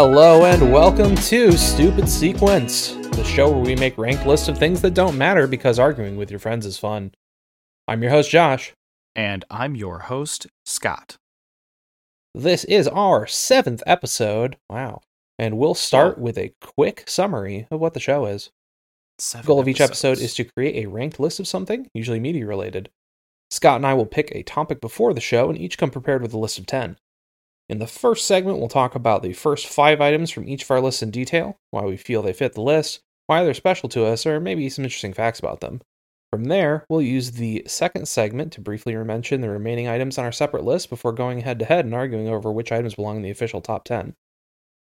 Hello and welcome to Stupid Sequence, the show where we make ranked lists of things that don't matter because arguing with your friends is fun. I'm your host, Josh. And I'm your host, Scott. This is our seventh episode. Wow. And we'll start with a quick summary of what the show is. Seven The goal of each episode is to create a ranked list of something, usually media related. Scott and I will pick a topic before the show and each come prepared with a list of 10. In the first segment, we'll talk about the first five items from each of our lists in detail, why we feel they fit the list, why they're special to us, or maybe some interesting facts about them. From there, we'll use the second segment to briefly mention the remaining items on our separate list before going head to head and arguing over which items belong in the official top 10.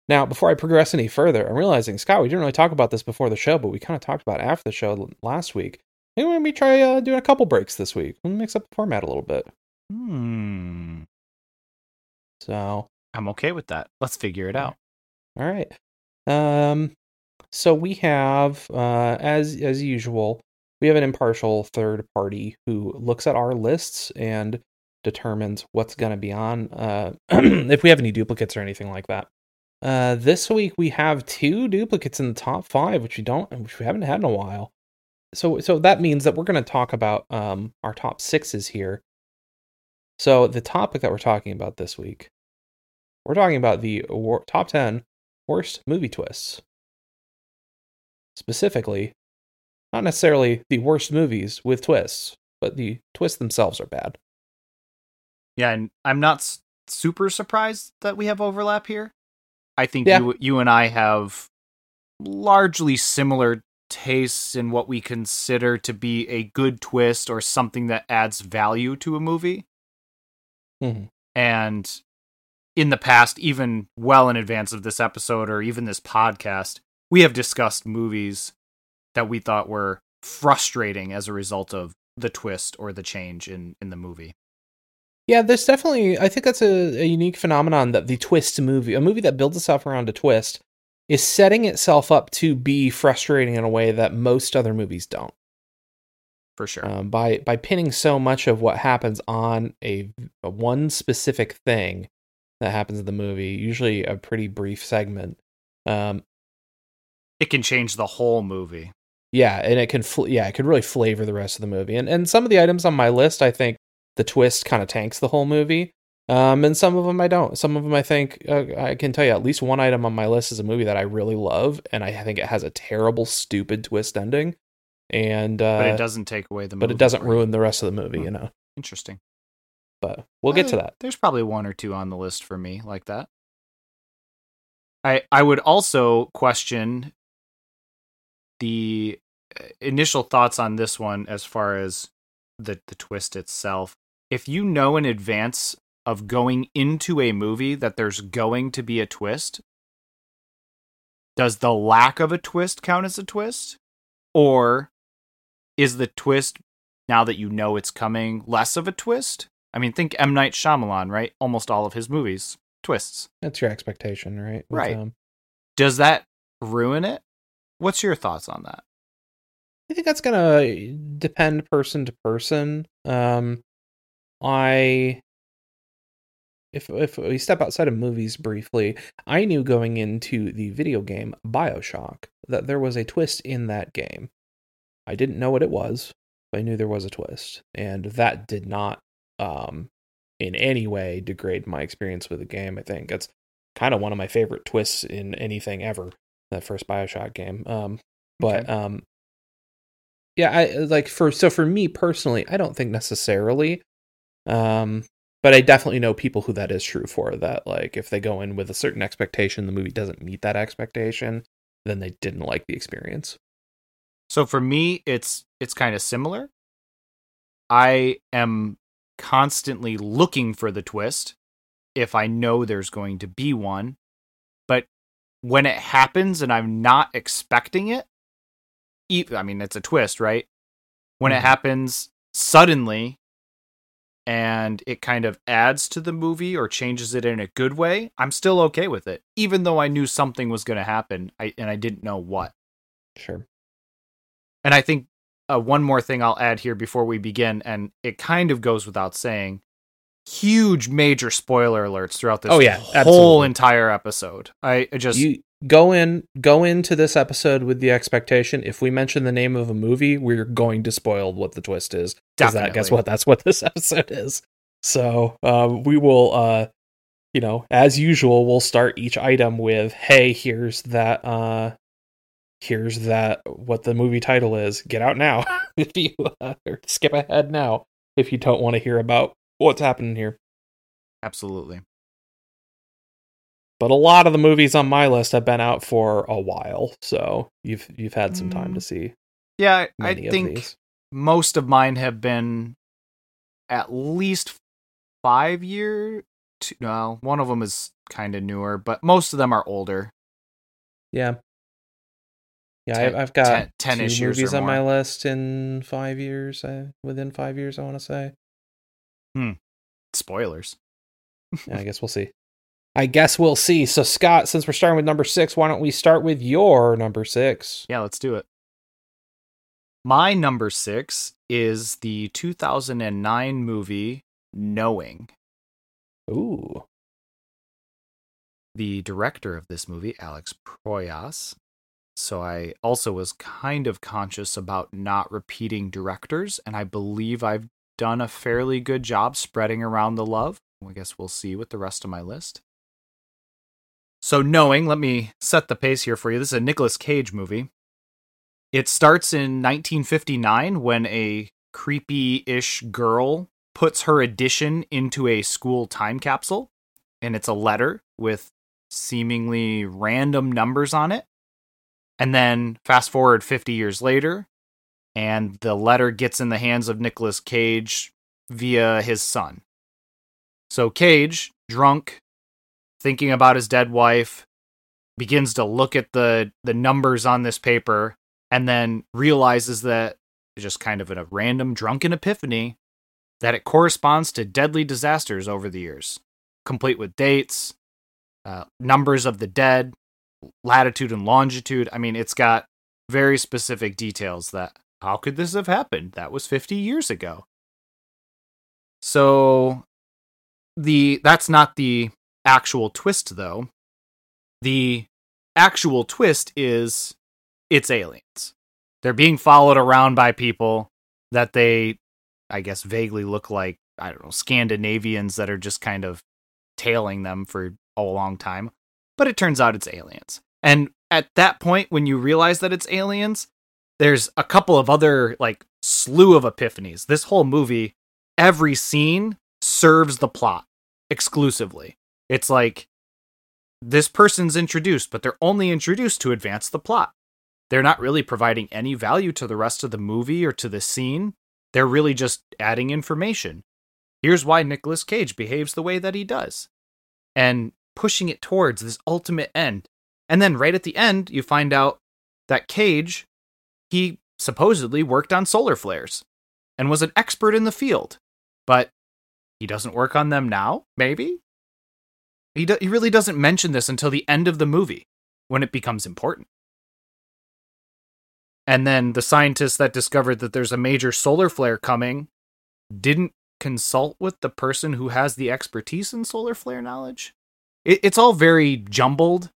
Now, before I progress any further, I'm realizing, Scott, we didn't really talk about this before the show, but we kind of talked about it after the show last week. Maybe maybe try uh, doing a couple breaks this week. We'll mix up the format a little bit. Hmm. So, I'm okay with that. Let's figure it out. all right. Um, so we have, uh, as as usual, we have an impartial third party who looks at our lists and determines what's going to be on. Uh, if we have any duplicates or anything like that. Uh, this week we have two duplicates in the top five, which we don't, which we haven't had in a while. So, so that means that we're going to talk about um our top sixes here. So the topic that we're talking about this week, we're talking about the wor- top ten worst movie twists. Specifically, not necessarily the worst movies with twists, but the twists themselves are bad. Yeah, and I'm not s- super surprised that we have overlap here. I think Yeah. you you and I have largely similar tastes in what we consider to be a good twist or something that adds value to a movie. Mhm. And in the past, even well in advance of this episode or even this podcast, we have discussed movies that we thought were frustrating as a result of the twist or the change in, in the movie. Yeah, there's definitely. I think that's a, a unique phenomenon that the twist movie, a movie that builds itself around a twist, is setting itself up to be frustrating in a way that most other movies don't. For sure. Um, by by pinning so much of what happens on a, a one specific thing that happens in the movie, usually a pretty brief segment. Um, it can change the whole movie. Yeah, and it can fl- yeah, it could really flavor the rest of the movie. And and some of the items on my list, I think the twist kind of tanks the whole movie. Um, and some of them I don't. Some of them I think uh, I can tell you at least one item on my list is a movie that I really love, and I think it has a terrible, stupid twist ending. And uh, But it doesn't take away the movie. but it doesn't ruin the rest of the movie, Hmm. you know. Interesting. But we'll get to Uh, that. There's probably one or two on the list for me like that. I I would also question the uh, initial thoughts on this one as far as the the twist itself. If you know in advance of going into a movie that there's going to be a twist, does the lack of a twist count as a twist? Or is the twist now that you know it's coming less of a twist? I mean, think M Night Shyamalan, right? Almost all of his movies twists. That's your expectation, right? With, Right. um, Does that ruin it? What's your thoughts on that? I think that's gonna depend person to person. Um, I, if if we step outside of movies briefly, I knew going into the video game Bioshock that there was a twist in that game. I didn't know what it was, but I knew there was a twist, and that did not, um, in any way degrade my experience with the game. I think it's kind of one of my favorite twists in anything ever. That first Bioshock game. Um, but Okay. um yeah i like for so for me personally i don't think necessarily um but i definitely know people who that is true for that like if they go in with a certain expectation the movie doesn't meet that expectation then they didn't like the experience So for me, it's it's kind of similar. I am constantly looking for the twist if I know there's going to be one. When it happens and I'm not expecting it, e- I mean, it's a twist, right? When it happens suddenly and it kind of adds to the movie or changes it in a good way, I'm still okay with it, even though I knew something was going to happen I, and I didn't know what. Sure. And I think uh, one more thing I'll add here before we begin, and it kind of goes without saying huge major spoiler alerts throughout this Oh, yeah, whole absolutely. entire episode. I I just you go in go into this episode with the expectation if we mention the name of a movie we're going to spoil what the twist is 'Cause that guess what that's what this episode is so uh, we will uh you know as usual we'll start each item with hey here's that uh here's that what the movie title is get out now if you uh, skip ahead now if you don't want to hear about what's happening here absolutely. but a lot of the movies on my list have been out for a while, so you've you've had some time to Mm, see Yeah, I, I of think these. most of mine have been at least five year. Two, no, one of them is kind of newer, but most of them are older. Yeah, yeah, Ten- I, I've got ten- 10-ish two years or movies on my list in five years. Uh, within five years, I want to say. Hmm. Spoilers. Yeah, I guess we'll see. I guess we'll see. So, Scott, since we're starting with number six, why don't we start with your number six? Yeah, let's do it. My number six is the 2009 movie Knowing. Ooh, The director of this movie, Alex Proyas. So I also was kind of conscious about not repeating directors, and I believe I've done a fairly good job spreading around the love. I guess we'll see with the rest of my list. So, knowing, let me set the pace here for you. This is a Nicolas Cage movie. It starts in 1959 when a creepy ish girl puts her addition into a school time capsule, and it's a letter with seemingly random numbers on it. And then fast forward 50 years later, and the letter gets in the hands of Nicolas Cage via his son. So Cage, drunk, thinking about his dead wife, begins to look at the the numbers on this paper and then realizes that just kind of in a random drunken epiphany that it corresponds to deadly disasters over the years, complete with dates, uh, numbers of the dead, latitude and longitude. I mean, it's got very specific details that how could this have happened? That was 50 years ago. So the that's not the actual twist though. The actual twist is it's aliens. They're being followed around by people that they I guess vaguely look like I don't know Scandinavians that are just kind of tailing them for a long time. But it turns out it's aliens. And at that point when you realize that it's aliens, there's a couple of other like slew of epiphanies. This whole movie, every scene serves the plot exclusively. It's like this person's introduced, but they're only introduced to advance the plot. They're not really providing any value to the rest of the movie or to the scene. They're really just adding information. Here's why Nicolas Cage behaves the way that he does. And pushing it towards this ultimate end. And then right at the end, you find out that Cage, he supposedly worked on solar flares and was an expert in the field. But he doesn't work on them now, maybe? He, do- he really doesn't mention this until the end of the movie when it becomes important. And then the scientists that discovered that there's a major solar flare coming didn't consult with the person who has the expertise in solar flare knowledge. It, it's all very jumbled,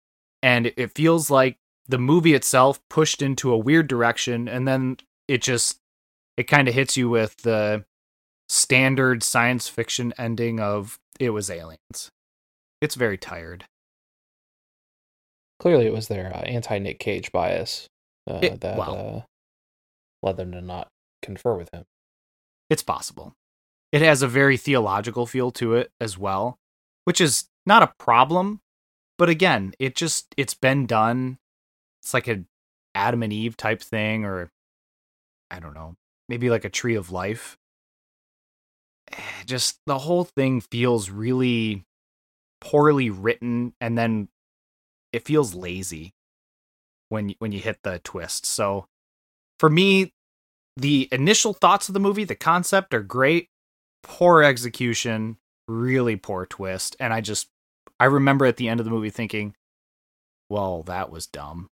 and it, it feels like the movie itself pushed into a weird direction, and then it just it kind of hits you with the standard science fiction ending of it was aliens. It's very tired. clearly it was their uh, anti Nick Cage bias uh, It- that well. uh, led them to not confer with him. It's possible. It has a very theological feel to it as well, which is not a problem, but again, it just it's been done. It's like a Adam and Eve type thing or I don't know, maybe like a tree of life. Eh, Just the whole thing feels really poorly written and then it feels lazy when when you hit the twist. So for me, the initial thoughts of the movie, the concept are great. poor execution, really poor twist, and I just I remember at the end of the movie thinking, "Well, that was dumb."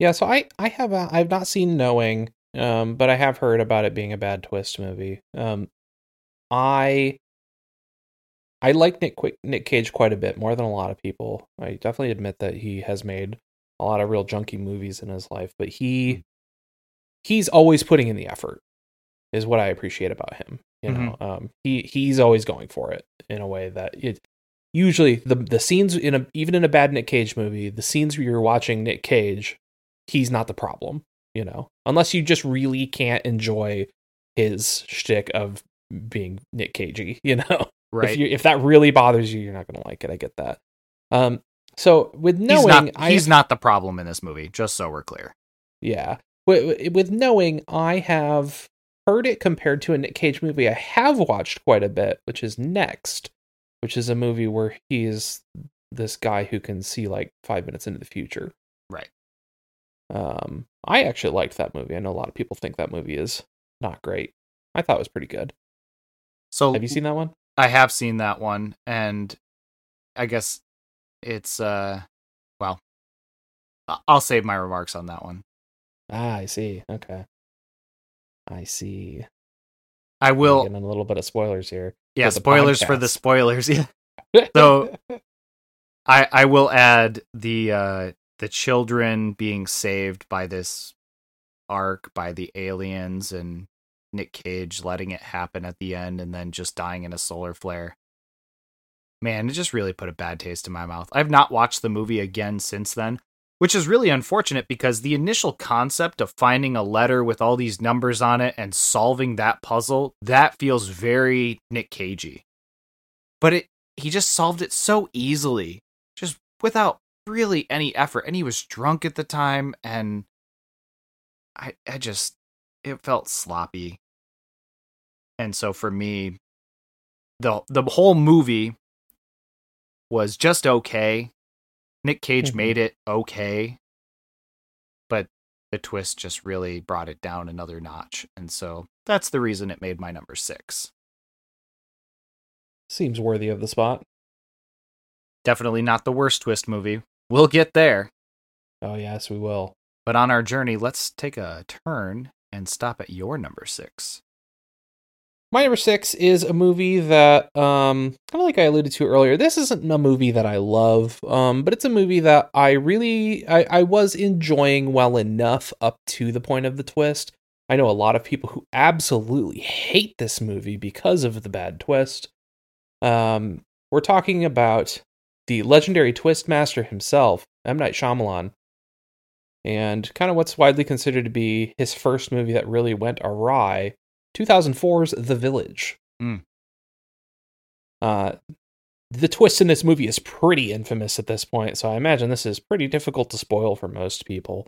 Yeah, so I I have uh, I've not seen Knowing, um, but I have heard about it being a bad twist movie. Um, I I like Nick Qu- Nick Cage quite a bit more than a lot of people. I definitely admit that he has made a lot of real junky movies in his life, but he he's always putting in the effort. Is what I appreciate about him. You know, um, he he's always going for it in a way that it usually the the scenes in a even in a bad Nick Cage movie, the scenes where you're watching Nick Cage, he's not the problem. You know, unless you just really can't enjoy his shtick of being Nick Cagey. You know, Right. if you if that really bothers you, you're not gonna like it. I get that. Um, so with he's knowing, not I, he's not the problem in this movie, just so we're clear. yeah, with, with knowing, I have heard it compared to a Nick Cage movie I have watched quite a bit, which is Next, which is a movie where he is this guy who can see like five minutes into the future. Right. Um, I actually liked that movie. I know a lot of people think that movie is not great. I thought it was pretty good. So Have you seen that one? I have seen that one, and I guess it's uh, well, I'll save my remarks on that one. Ah, I see. Okay. I see. I will. A little bit of spoilers here. Yeah, for spoilers for the spoilers. Yeah, So- I I will add the uh the children being saved by this ark by the aliens and Nick Cage letting it happen at the end and then just dying in a solar flare. Man, it just really put a bad taste in my mouth. I've not watched the movie again since then, which is really unfortunate because the initial concept of finding a letter with all these numbers on it and solving that puzzle, that feels very Nick Cagey. But it he just solved it so easily, just without really any effort. And he was drunk at the time and I I just it felt sloppy. And so for me the the whole movie was just okay. Nick Cage Mhm. made it okay. But the twist just really brought it down another notch. And so that's the reason it made my number 6. Seems worthy of the spot. Definitely not the worst twist movie. We'll get there. Oh yes, we will. But on our journey, let's take a turn and stop at your number 6. My number six is a movie that, um, kind of like I alluded to earlier. This isn't a movie that I love, um, but it's a movie that I really, I, I was enjoying well enough up to the point of the twist. I know a lot of people who absolutely hate this movie because of the bad twist. Um, we're talking about the legendary twist master himself, M Night Shyamalan, and kind of what's widely considered to be his first movie that really went awry 2004's The Village. Mm. Uh, the twist in this movie is pretty infamous at this point, so I imagine this is pretty difficult to spoil for most people.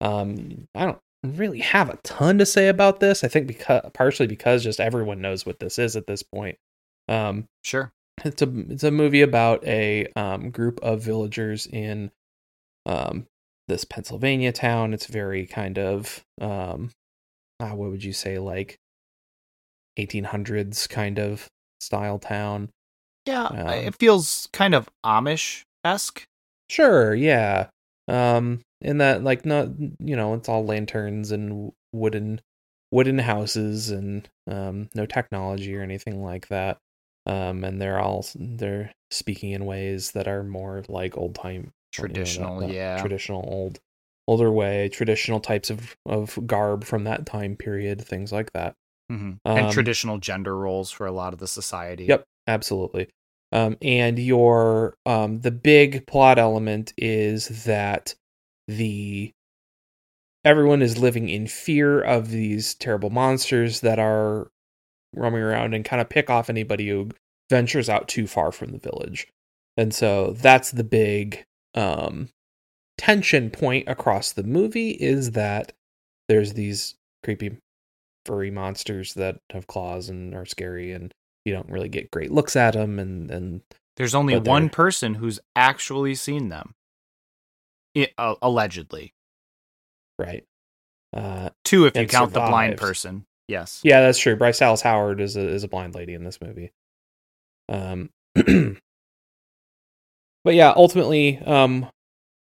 Um, I don't really have a ton to say about this. I think because partially because just everyone knows what this is at this point. Um, Sure. It's a it's a movie about a um, group of villagers in um, this Pennsylvania town. It's very kind of um, ah, what would you say like 1800s kind of style town. Yeah, Um, it feels kind of Amish esque. Sure, yeah. Um, in that like not you know it's all lanterns and wooden wooden houses and um no technology or anything like that. Um, and they're all they're speaking in ways that are more like old time you know, that- Traditional, that yeah. traditional old older way, traditional types of of garb from that time period, things like that. hmm Um, and traditional gender roles for a lot of the society. Yep, absolutely. Um, and your um, the big plot element is that the everyone is living in fear of these terrible monsters that are roaming around and kind of pick off anybody who ventures out too far from the village. And so that's the big um, tension point across the movie is that there's these creepy furry monsters that have claws and are scary and you don't really get great looks at them and and There's only one person who's actually seen them. I- uh, allegedly. right uh Two if you count the blind person. Yes. Yeah, that's true. Bryce Dallas Howard is a is a blind lady in this movie. Um, but yeah, ultimately, um,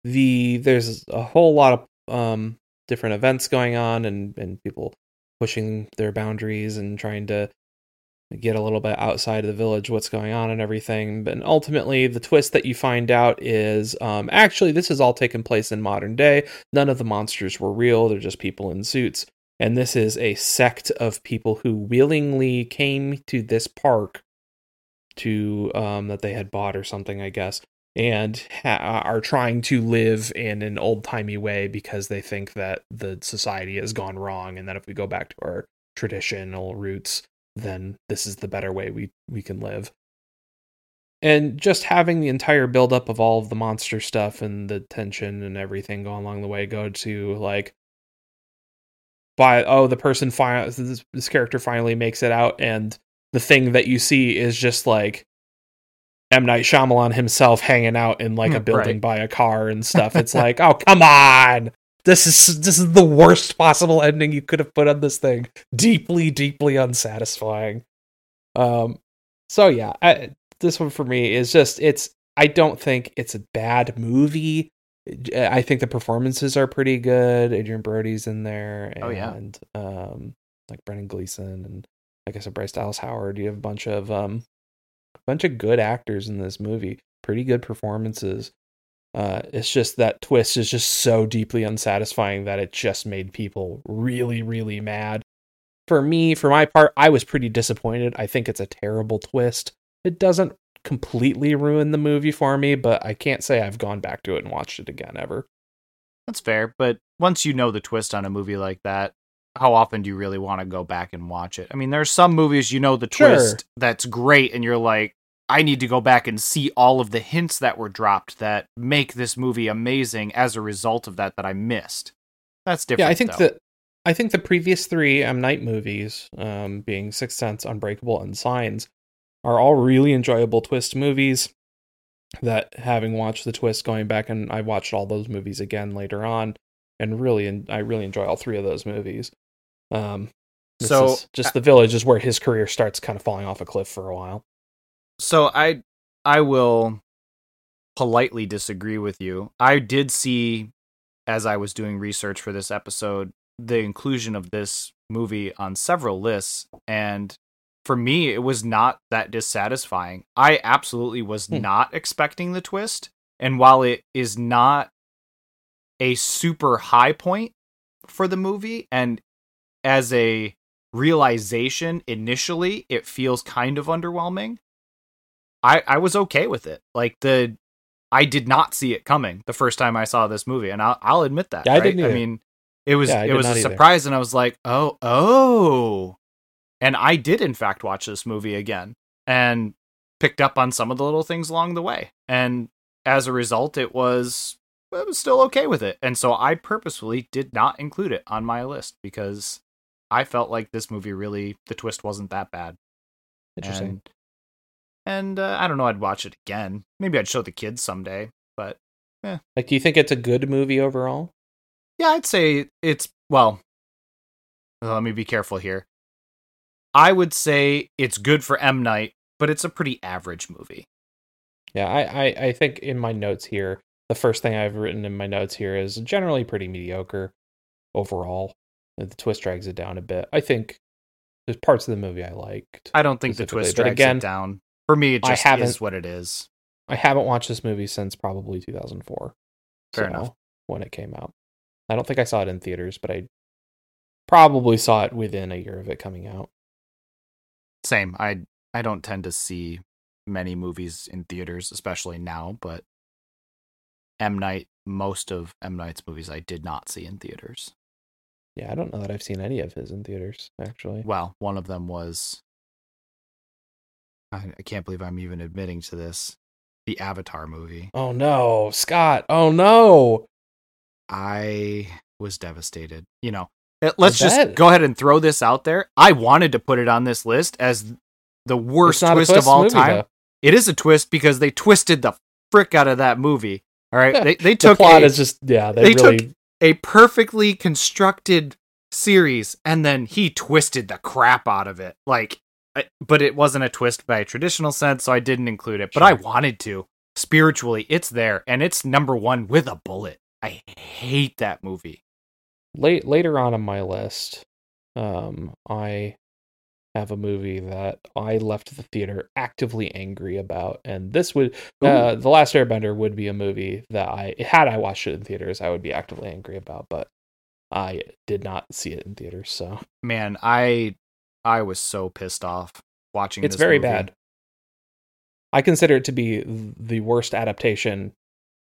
the there's a whole lot of um different events going on and and people pushing their boundaries and trying to get a little bit outside of the village what's going on and everything but ultimately the twist that you find out is um, actually this has all taken place in modern day none of the monsters were real they're just people in suits and this is a sect of people who willingly came to this park to um, that they had bought or something i guess and ha- are trying to live in an old timey way because they think that the society has gone wrong and that if we go back to our traditional roots then this is the better way we we can live. And just having the entire buildup of all of the monster stuff and the tension and everything going along the way go to like by oh the person finally this, this character finally makes it out and the thing that you see is just like M Night Shyamalan himself hanging out in like a building Right. by a car and stuff. It's like, oh come on, this is this is the worst possible ending you could have put on this thing. Deeply, deeply unsatisfying. Um, so yeah, I, this one for me is just it's. I don't think it's a bad movie. I think the performances are pretty good. Adrien Brody's in there, and Oh, yeah. um, like Brendan Gleeson and like I said, Bryce Dallas Howard. You have a bunch of um, a bunch of good actors in this movie. Pretty good performances. Uh, it's just that twist is just so deeply unsatisfying that it just made people really, really mad. For me, for my part, I was pretty disappointed. I think it's a terrible twist. It doesn't completely ruined the movie for me, but I can't say I've gone back to it and watched it again ever. That's fair, but once you know the twist on a movie like that, how often do you really want to go back and watch it? I mean, there's some movies you know the Sure. twist that's great, and you're like, I need to go back and see all of the hints that were dropped that make this movie amazing as a result of that that I missed. That's different. yeah, I think though. that I think the previous three M Night movies, um, being Sixth Sense, Unbreakable, and Signs, are all really enjoyable twist movies. That having watched the twist, going back and I watched all those movies again later on, and really, and I really enjoy all three of those movies. Um, So, just the village is where his career starts kind of falling off a cliff for a while. So I I will politely disagree with you. I did see as I was doing research for this episode the inclusion of this movie on several lists and for me it was not that dissatisfying. I absolutely was Hmm. not expecting the twist and while it is not a super high point for the movie and as a realization initially it feels kind of underwhelming I I was okay with it. Like the I did not see it coming the first time I saw this movie, and I'll I'll admit that. Yeah, I didn't I mean, it was Yeah, it was a either. surprise, and I was like, oh oh, and I did in fact watch this movie again and picked up on some of the little things along the way, and as a result, it was I was still okay with it, and so I purposefully did not include it on my list because I felt like this movie really the twist wasn't that bad. Interesting. And, and uh, I don't know, I'd watch it again. Maybe I'd show the kids someday. But like, do you think it's a good movie overall? yeah, I'd say it's, well, let me be careful here. I would say it's good for M. Night, but it's a pretty average movie. Yeah, I, I, I think in my notes here, the first thing I've written in my notes here is generally pretty mediocre overall. The twist drags it down a bit. I think there's parts of the movie I liked. I don't think the twist drags again, it down. For me, it I just haven't- is what it is. I haven't watched this movie since probably 2004. Fair so, enough. When it came out, I don't think I saw it in theaters, but I probably saw it within a year of it coming out. Same. I I don't tend to see many movies in theaters, especially now, but M. Night, most of M. Night's movies I did not see in theaters. Yeah, I don't know that I've seen any of his in theaters actually. Well, one of them was. I, I can't believe I'm even admitting to this. The Avatar movie. Oh no, Scott! Oh no! I was devastated. You know, Uh, let's just go ahead and throw this out there. I wanted to put it on this list as the worst a twist, of all movie, time. though. It is a twist because they twisted the frick out of that movie. All right, they they The took plot a, is just yeah, they, they took- a perfectly constructed series, and then he twisted the crap out of it. Like, I, but it wasn't a twist by a traditional sense, so I didn't include it. But I wanted to. Spiritually, it's there, and it's number one with a bullet. I hate that movie. Late later on in my list, um, I have a movie that I left the theater actively angry about, and this would uh, the Last Airbender would be a movie that I had I watched it in theaters I would be actively angry about, but I did not see it in theaters. So Man, I I was so pissed off watching. it's this very movie. bad. I consider it to be the worst adaptation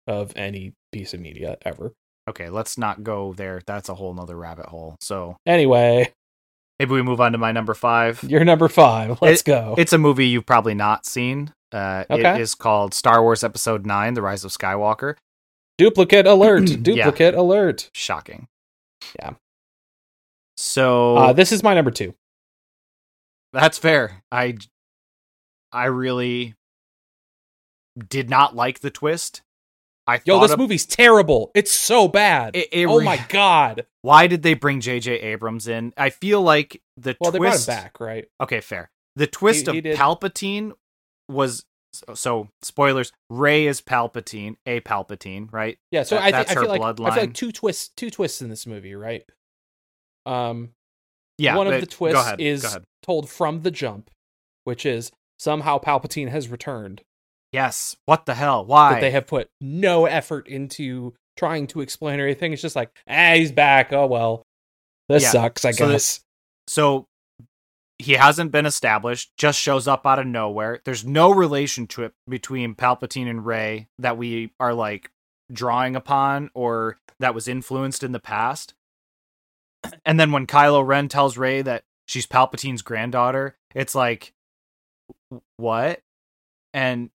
of any piece of media ever. Okay, let's not go there. That's a whole nother rabbit hole. So Anyway, maybe we move on to my number five. you're number five. Let's go. It's a movie you've probably not seen. Uh, Okay. is called Star Wars Episode Nine: The Rise of Skywalker. Duplicate alert! Yeah. Duplicate alert! Shocking. Yeah. So Uh, this is my number two. That's fair. I I really did not like the twist. I Yo, this movie's terrible. It's so bad. It- it oh re- my god. Why did they bring J.J. Abrams in? I feel like the twist. Well, they brought him back, right? Okay, fair. The twist he of did- Palpatine was so, so. Spoilers: Rey is Palpatine, a Palpatine, right? Yeah. So That- I, think that's I her feel like I feel like two twists, two twists in this movie, right? Um, Yeah. one of the twists ahead, is told from the jump, which is somehow Palpatine has returned. Yes. What the hell? Why? That they have put no effort into trying to explain or anything. It's just like, ah, he's back. Oh well, this Yeah. sucks. I So guess. so he hasn't been established just shows up out of nowhere there's no relationship between palpatine and rey that we are like drawing upon or that was influenced in the past and then when kylo ren tells rey that she's palpatine's granddaughter it's like what and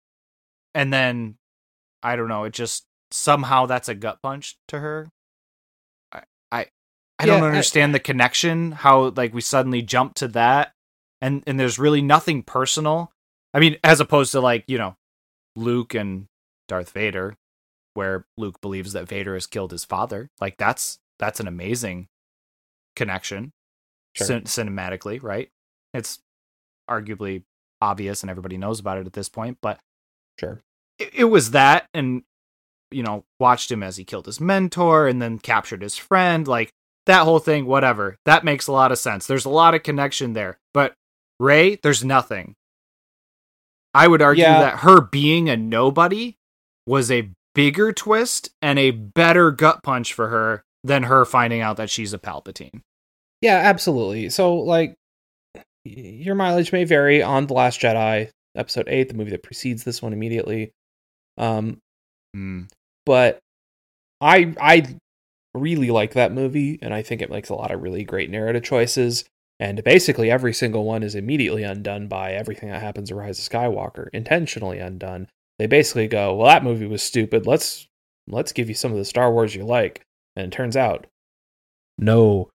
and then i don't know it just somehow that's a gut punch to her. I i, I don't Yeah, I- understand the connection how like we suddenly jump to that and and there's really nothing personal. I mean as opposed to like you know luke and darth vader where luke believes that vader has killed his father. Like that's that's an amazing connection Sure. cin- cinematically right? It's arguably obvious and everybody knows about it at this point but Sure. it, it was that and you know watched him as he killed his mentor and then captured his friend like that whole thing whatever that makes a lot of sense there's a lot of connection there but rey there's nothing i would argue Yeah. that her being a nobody was a bigger twist and a better gut punch for her than her finding out that she's a palpatine Yeah, absolutely. So, like, your mileage may vary on The Last Jedi, episode 8, the movie that precedes this one immediately. Um, Hmm. but I I really like that movie, and I think it makes a lot of really great narrative choices. And basically, every single one is immediately undone by everything that happens in Rise of Skywalker, intentionally undone. They basically go, "Well, that movie was stupid. Let's let's give you some of the Star Wars you like." And it turns out, no,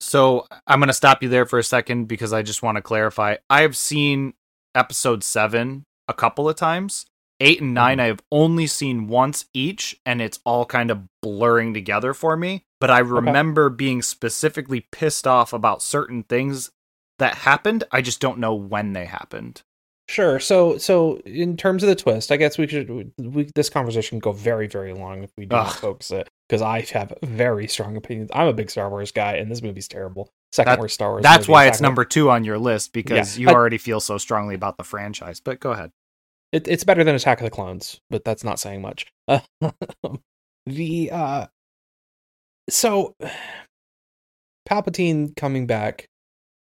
So I'm going to stop you there for a second because I just want to clarify. I have seen episode seven a couple of times. Eight and 9 Mhm. I have only seen once each, and it's all kind of blurring together for me. But I remember being specifically pissed off about certain things that happened. I just don't know when they happened. Sure. So, so in terms of the twist, I guess we should. We, this conversation can go very, very long if we do not focus it because I have very strong opinions. I'm a big Star Wars guy, and this movie's terrible. Second That- worst Star Wars. That's movie, why it's number two on your list because Yeah. you I- already feel so strongly about the franchise. But go ahead. It, it's better than Attack of the Clones, but that's not saying much. Uh, the uh, so Palpatine coming back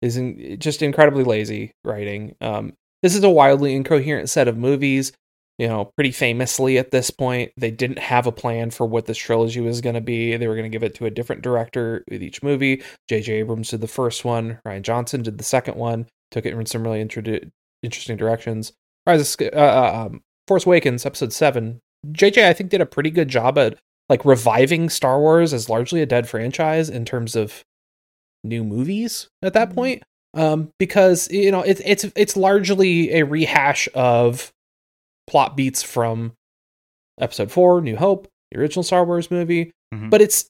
is in, just incredibly lazy writing. Um, this is a wildly incoherent set of movies. You know, pretty famously at this point, they didn't have a plan for what this trilogy was going to be. They were going to give it to a different director with each movie. J.J. Abrams did the first one. Rian Johnson did the second one. Took it in some really introdu- interesting directions. Rise of uh, uh, um, Force Awakens, Episode Seven. JJ, I think, did a pretty good job at like reviving Star Wars as largely a dead franchise in terms of new movies at that point. Um, because you know it's it's it's largely a rehash of plot beats from Episode Four, New Hope, the original Star Wars movie, Mhm. but it's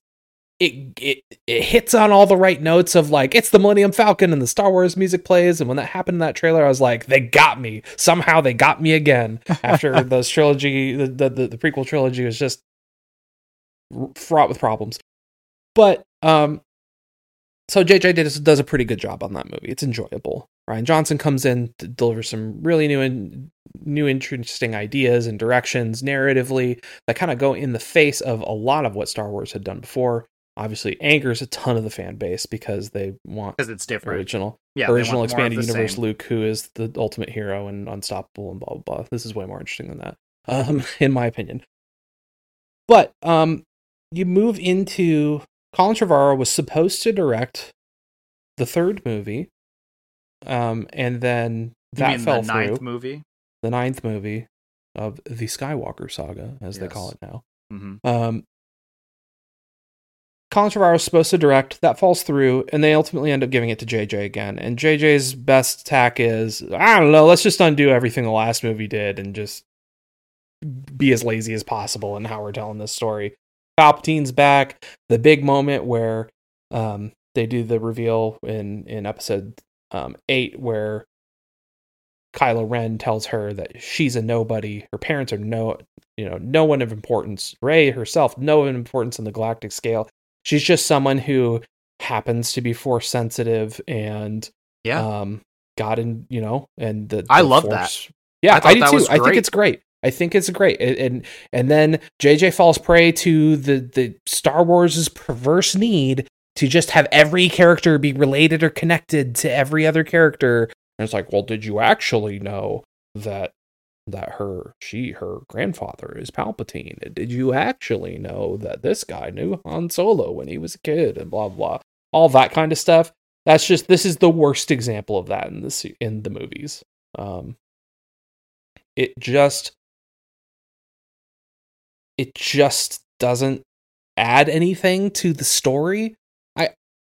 it, it it hits on all the right notes of like it's the Millennium Falcon and the Star Wars music plays and when that happened in that trailer I was like they got me. Somehow they got me again after those trilogy the, the the the prequel trilogy was just fraught with problems. But um so JJ does does a pretty good job on that movie. It's enjoyable Rian Johnson comes in to deliver some really new and new interesting ideas and directions narratively that kind of go in the face of a lot of what Star Wars had done before obviously angers a ton of the fan base because they want because it's different. original Yeah, original want more of expanded universe same. Luke, who is the ultimate hero and unstoppable and blah blah blah. This is way more interesting than that, um, in my opinion. But um, you move into Colin Trevorrow was supposed to direct the third movie, um, and then that fell the ninth through movie? the ninth movie of the Skywalker saga, as they call it now. hmm Um, Colin Trevorrow was supposed to direct. That falls through, and they ultimately end up giving it to JJ again. And JJ's best tack is, I don't know, let's just undo everything the last movie did and just be as lazy as possible in how we're telling this story. Palpatine's back. The big moment where um, they do the reveal in in episode um, eight, where Kylo Ren tells her that she's a nobody. Her parents are no, you know, no one of importance. Rey herself, no one of importance in the galactic scale. She's just someone who happens to be force sensitive and Yeah. um got in, you know, and the, I love force- Yeah, I I, do too. I think it's great. I think it's great. And, and and then JJ falls prey to the the Star Wars' perverse need to just have every character be related or connected to every other character. And it's like, well, did you actually know that that her she her grandfather is Palpatine? Did you actually know that this guy knew Han Solo when he was a kid and blah blah all that kind of stuff? That's just this is the worst example of that in the in the movies. Um, it just it just doesn't add anything to the story.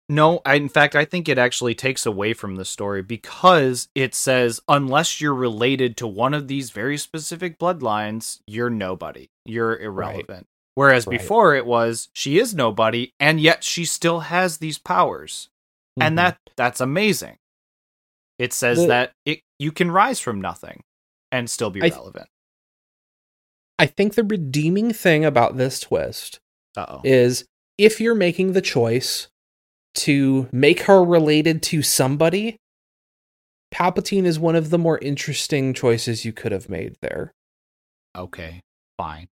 No, I, in fact, I think it actually takes away from the story because it says unless you're related to one of these very specific bloodlines, you're nobody. You're irrelevant. Whereas Right. before it was she is nobody and yet she still has these powers. Mhm. And that that's amazing. It says The- that it you can rise from nothing and still be I- relevant. I think the redeeming thing about this twist Uh-oh. is if you're making the choice to make her related to somebody, Palpatine is one of the more interesting choices you could have made there. Okay. Fine.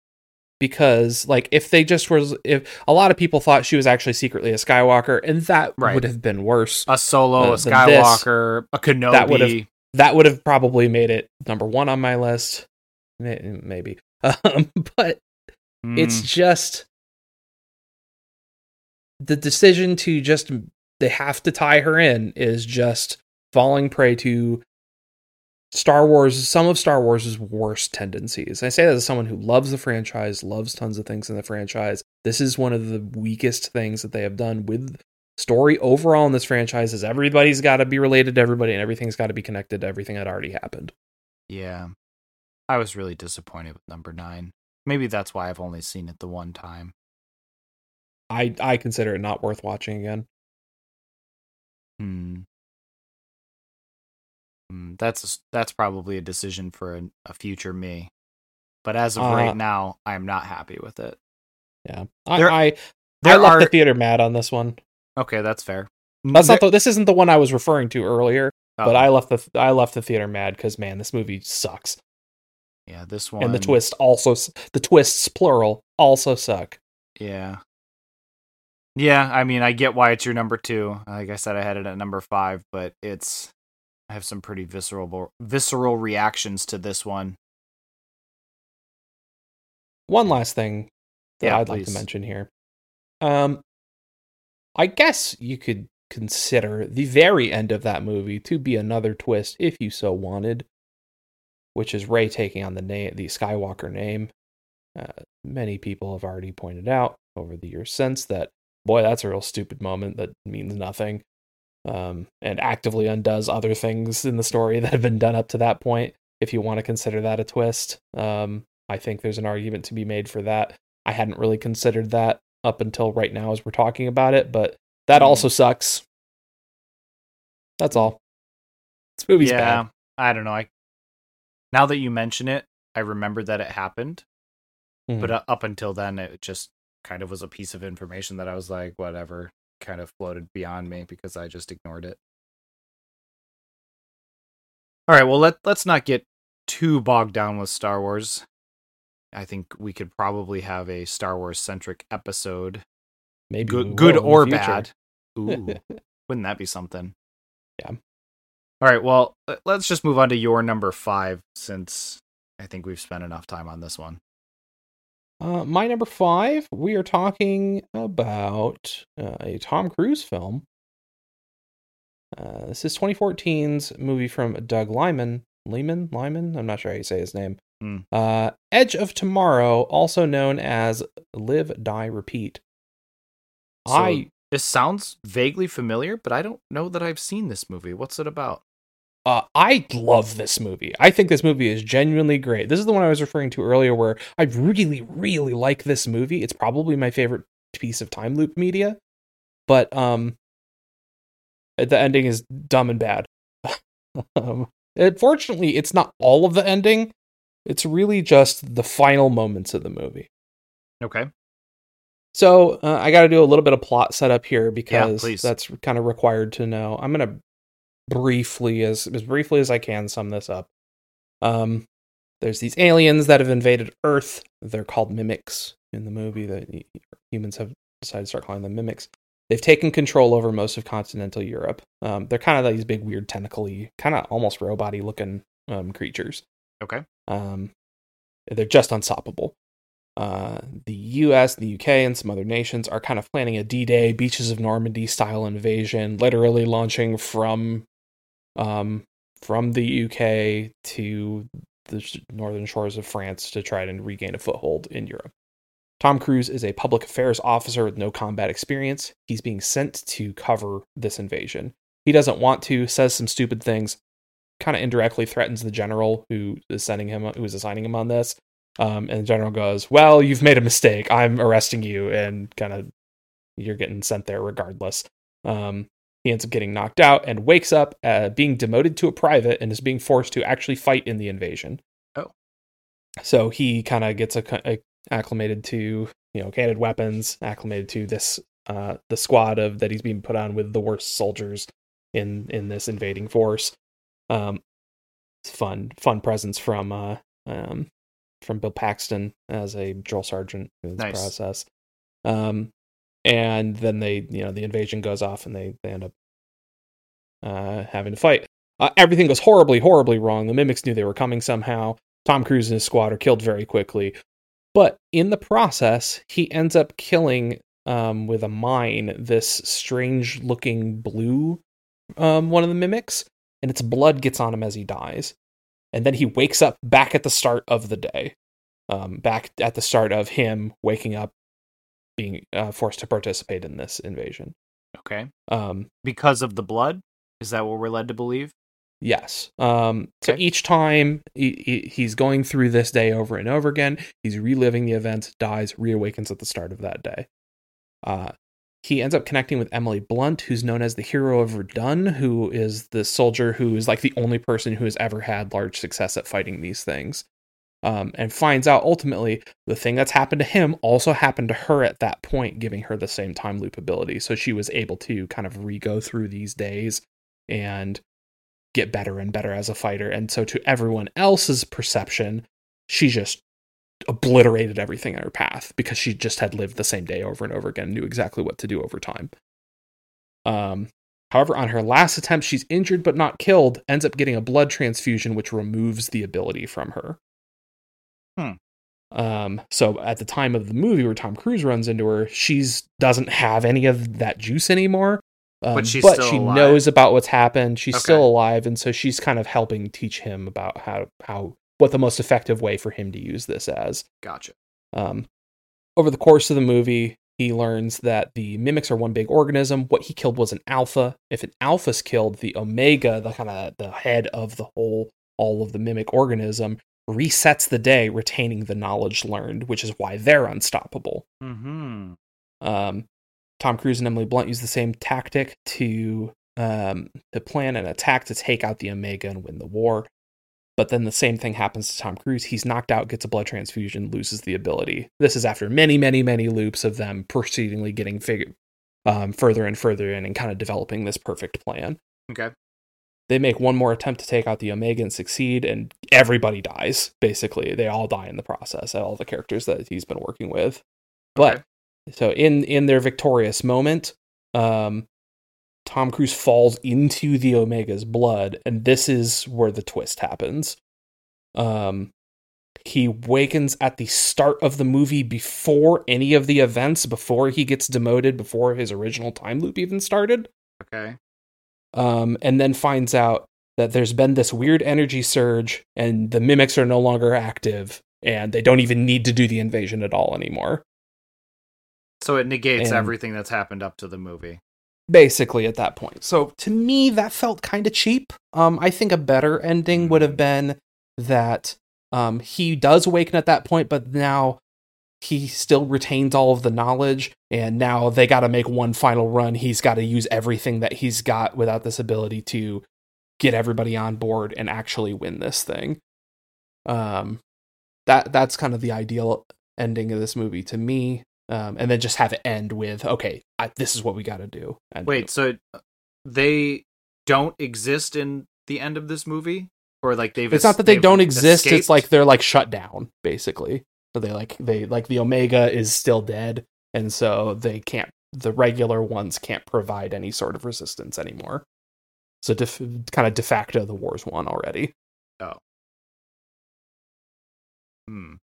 Because, like, if they just was, if a lot of people thought she was actually secretly a Skywalker, and that Right. would have been worse. A solo, Uh, a then this- Skywalker, a Kenobi. that would've- That would have probably made it number one on my list. Maybe. Um, but it's Mm, just the decision to just they have to tie her in is just falling prey to Star Wars, some of Star Wars' worst tendencies. I say that as someone who loves the franchise, loves tons of things in the franchise. This is one of the weakest things that they have done with story overall in this franchise is everybody's got to be related to everybody and everything's got to be connected to everything that already happened. yeah. I was really disappointed with number nine. Maybe that's why I've only seen it the one time. I I consider it not worth watching again. Hmm. Hmm, That's a that's probably a decision for a, a future me. But as of Uh, right now, I'm not happy with it. Yeah. I There- I, I There left are the theater mad on this one. okay, that's fair. That's There- not the, this isn't the one I was referring to earlier, but oh, I left the I left the theater mad cuz man, this movie sucks. yeah this one And the twist also the twists plural also suck. Yeah. Yeah, I mean, I get why it's your number two. Like I said, I had it at number five, but it's I have some pretty visceral visceral reactions to this one. One last thing that Yeah, I'd like to mention here. Um I guess you could consider the very end of that movie to be another twist if you so wanted, which is Rey taking on the name the Skywalker name. Uh, many people have already pointed out over the years since that boy, that's a real stupid moment that means nothing. Um, and actively undoes other things in the story that have been done up to that point. If you want to consider that a twist, um, I think there's an argument to be made for that. I hadn't really considered that up until right now as we're talking about it, but that Hmm. also sucks. That's all. This movie's yeah, bad. I don't know. I now that you mention it, I remember that it happened, Mhm. but up until then, it just kind of was a piece of information that I was like, whatever, kind of floated beyond me because I just ignored it. All right, well let let's not get too bogged down with Star Wars. I think we could probably have a Star Wars centric episode, Maybe good, good will in the or bad. Ooh, wouldn't that be something? Yeah. All right, well, let's just move on to your number five since I think we've spent enough time on this one. Uh, my number five, we are talking about uh, a Tom Cruise film. Uh, this is 2014's movie from Doug Liman. Liman? Liman? I'm not sure how you say his name. Uh, Edge of Tomorrow, also known as Live, Die, Repeat. So I this sounds vaguely familiar, but I don't know that I've seen this movie. What's it about? Uh, I love this movie. I think this movie is genuinely great. This is the one I was referring to earlier, where I really, really like this movie. It's probably my favorite piece of time loop media, but um, the ending is dumb and bad. um, unfortunately, it's not all of the ending. It's really just the final moments of the movie. Okay. So uh, I got to do a little bit of plot setup here because please. that's kind of required to know. I'm gonna briefly, as as briefly as I can, sum this up. Um, there's these aliens that have invaded Earth. They're called mimics in the movie. That humans have decided to start calling them mimics. They've taken control over most of continental Europe. Um, they're kind of these big, weird, tentacly, kind of almost robot-y looking um, creatures. Okay. Um, they're just unstoppable. Uh, the U.S., the U.K., and some other nations are kind of planning a D-Day, Beaches of Normandy style invasion, literally launching from, um, from the U.K. to the northern shores of France to try and regain a foothold in Europe. Tom Cruise is a public affairs officer with no combat experience. He's being sent to cover this invasion. He doesn't want to, says some stupid things, kind of indirectly threatens the general who is sending him, who is assigning him on this. Um, and the general goes, "Well, you've made a mistake. I'm arresting you, and kind of you're getting sent there regardless." Um, he ends up getting knocked out and wakes up, uh, being demoted to a private, and is being forced to actually fight in the invasion. Oh. so he kind of gets a, a, acclimated to you know canned weapons, acclimated to this uh, the squad of that he's being put on with the worst soldiers in in this invading force. Um, fun fun presence from uh um from Bill Paxton as a drill sergeant in this Nice. process. Um, and then they you know the invasion goes off and they they end up uh having to fight. Uh, everything goes horribly horribly wrong. The mimics knew they were coming somehow. Tom Cruise and his squad are killed very quickly. But in the process, he ends up killing um, with a mine this strange looking blue um, one of the mimics, and its blood gets on him as he dies. And then he wakes up back at the start of the day, um, back at the start of him waking up, being uh, forced to participate in this invasion. Okay. Um, Because of the blood? Is that what we're led to believe? Yes. Um, so each time he, he, he's going through this day over and over again, he's reliving the events, dies, reawakens at the start of that day. Uh, he ends up connecting with Emily Blunt, who's known as the hero of Verdun, who is the soldier who is like the only person who has ever had large success at fighting these things. Um, and finds out ultimately the thing that's happened to him also happened to her at that point, giving her the same time loop ability. So she was able to kind of re go through these days and get better and better as a fighter. And so, to everyone else's perception, she just obliterated everything in her path because she just had lived the same day over and over again, knew exactly what to do over time. Um, however, on her last attempt, she's injured but not killed, ends up getting a blood transfusion, which removes the ability from her. Hmm. Um, so at the time of the movie where Tom Cruise runs into her, she's doesn't have any of that juice anymore. Um, But she's but still she alive. knows about what's happened. She's Okay. still alive, and so she's kind of helping teach him about how how what the most effective way for him to use this as. Gotcha. Um, over the course of the movie, he learns that the mimics are one big organism. What he killed was an alpha. If an alpha's killed, the omega, the kind of the head of the whole, all of the mimic organism, resets the day, retaining the knowledge learned, which is why they're unstoppable. Mm-hmm. Um, Tom Cruise and Emily Blunt use the same tactic to um, to plan an attack to take out the Omega and win the war. But then the same thing happens to Tom Cruise. He's knocked out, gets a blood transfusion, loses the ability. This is after many, many, many loops of them proceedingly getting fig- um, further and further in and kind of developing this perfect plan. Okay. They make one more attempt to take out the Omega and succeed, and everybody dies. Basically, they all die in the process. All the characters that he's been working with. But Okay. so in in their victorious moment, um, Tom Cruise falls into the Omega's blood, and this is where the twist happens. Um, he wakens at the start of the movie before any of the events, before he gets demoted, before his original time loop even started Okay. Um, and then finds out that there's been this weird energy surge and the mimics are no longer active and they don't even need to do the invasion at all anymore. So it negates And- everything that's happened up to the movie. Basically, at that point. So to me, that felt kind of cheap. Um, I think a better ending would have been that um, he does awaken at that point, but now he still retains all of the knowledge, and now they got to make one final run. He's got to use everything that he's got without this ability to get everybody on board and actually win this thing. Um, that that's kind of the ideal ending of this movie to me. Um, and then just have it end with, okay, I, this is what we got to do. And Wait, so they don't exist in the end of this movie, or like they've? it's not that they don't exist it's like they're like shut down basically so they like they like the omega is still dead and so they can't the regular ones can't provide any sort of resistance anymore. So def- kind of de facto the war's won already. Oh. Hmm.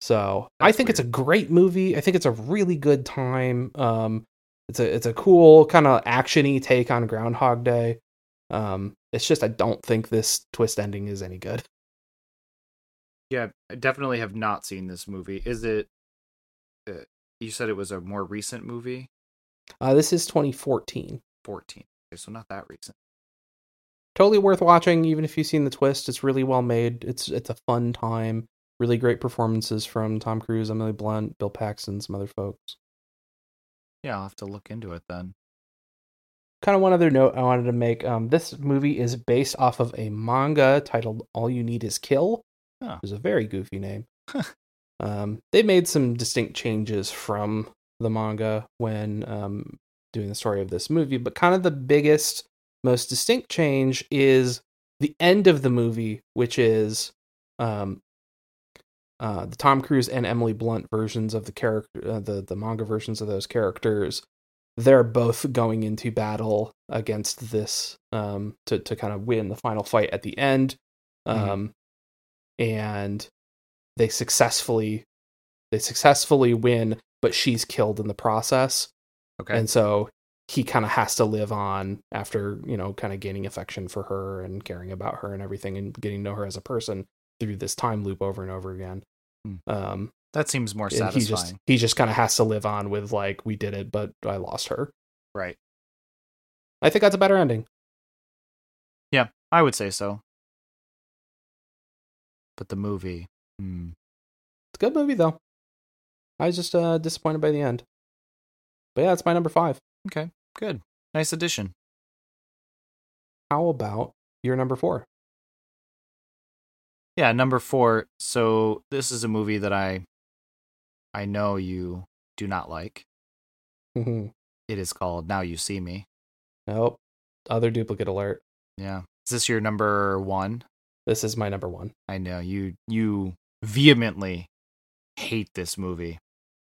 so i That's think it's a great movie. I think it's a really good time. Um it's a it's a cool kind of actiony take on groundhog day. Um it's just i don't think this twist ending is any good Yeah, I definitely have not seen this movie. Is it? Uh, you said it was a more recent movie, uh this is 2014 fourteen. Okay, so not that recent. totally worth watching even if you've seen the twist it's really well made it's it's a fun time really great performances from tom cruise emily blunt bill paxton some other folks Yeah, I'll have to look into it then. kind of one other note i wanted to make um, this movie is based off of a manga titled all you need is kill Oh. is a very goofy name um, they made some distinct changes from the manga when um, doing the story of this movie but kind of the biggest most distinct change is the end of the movie which is um, uh, the Tom Cruise and Emily Blunt versions of the character, uh, the the manga versions of those characters, they're both going into battle against this um, to to kind of win the final fight at the end, Mhm. um, and they successfully they successfully win, but she's killed in the process, Okay. and so he kind of has to live on after you know kind of gaining affection for her and caring about her and everything and getting to know her as a person through this time loop over and over again. Hmm. Um, that seems more satisfying. he just he just kind of has to live on with like we did it, but I lost her. right. I think that's a better ending. Yeah, I would say so. But the movie. Hmm. It's a good movie though. I was just uh, disappointed by the end. But yeah, it's my number five. Okay. Good. Nice addition. How about your number four? Yeah, number four. So this is a movie that I I know you do not like. Mhm. It is called Now You See Me. nope. Other duplicate alert. Yeah. Is this your number one? This is my number one. I know you you vehemently hate this movie.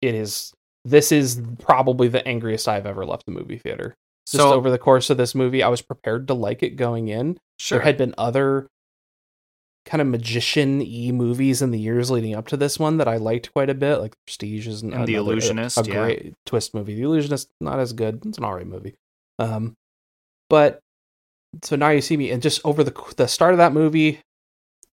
It is. This is probably the angriest I've ever left the movie theater. Just So over the course of this movie, I was prepared to like it going in. sure. There had been other kind of magician e movies in the years leading up to this one that I liked quite a bit. Like Prestige is And The another- Illusionist, a, yeah. great twist movie. The Illusionist not as good. It's an alright movie. Um, but so now you see me, and just over the the start of that movie,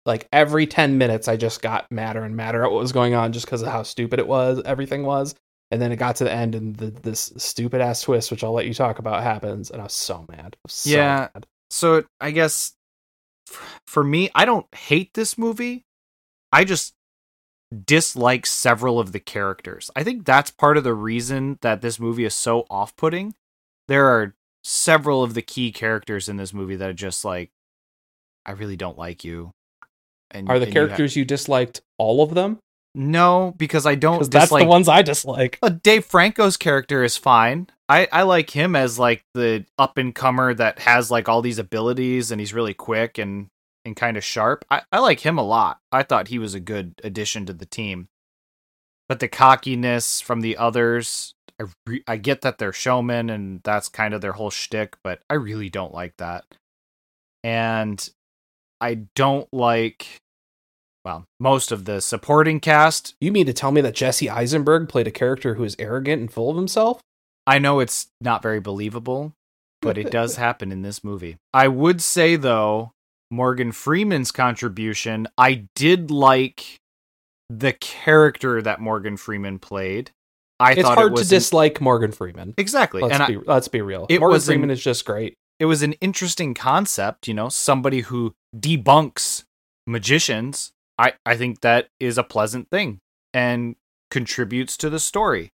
like every ten minutes, I just got madder and madder at what was going on, just because of how stupid it was. Everything was. And then it got to the end, and the, this stupid ass twist, which I'll let you talk about, happens, and I was so mad. Was so Yeah. mad. so I guess for me, I don't hate this movie. I just dislike several of the characters. I think that's part of the reason that this movie is so off putting. There are several of the key characters in this movie that are just like, I really don't like you. And are the and characters you, ha- you, disliked all of them? No, because I don't. That's the ones I dislike. Uh, Dave Franco's character is fine. I I like him as like the up and comer that has like all these abilities and he's really quick and and kind of sharp. I, I like him a lot. I thought he was a good addition to the team. But the cockiness from the others, I, re- I get that they're showmen and that's kind of their whole shtick, but I really don't like that. And I don't like, well, most of the supporting cast. You mean to tell me that Jesse Eisenberg played a character who is arrogant and full of himself? I know it's not very believable, but it does happen in this movie. I would say, though, Morgan Freeman's contribution, I did like the character that Morgan Freeman played. I it's thought hard it was hard to dislike Morgan Freeman. Exactly. Let's and be, I, let's be real. Morgan Freeman an, is just great. It was an interesting concept, you know, somebody who debunks magicians. I, I think that is a pleasant thing and contributes to the story.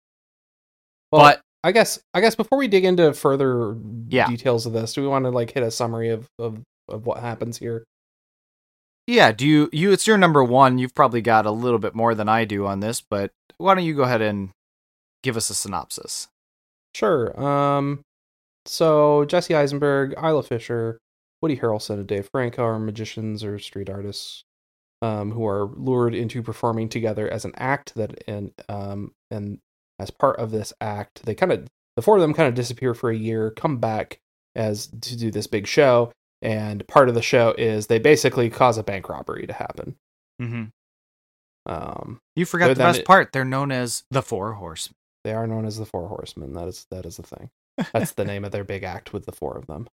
Well, but I guess I guess before we dig into further yeah. details of this, do we want to like hit a summary of, of of what happens here. Yeah, do you you it's your number 1. You've probably got a little bit more than I do on this, but why don't you go ahead and give us a synopsis? Sure. Um so Jesse Eisenberg, Isla Fisher, Woody Harrelson, and Dave Franco are magicians or street artists um, who are lured into performing together as an act that and um and as part of this act, they kind of the four of them kind of disappear for a year, come back as to do this big show, and part of the show is they basically cause a bank robbery to happen. Mm-hmm. Um, you forgot the best it, part. They're known as the Four Horsemen. They are known as the Four Horsemen. That is that is the thing. That's the name of their big act with the four of them.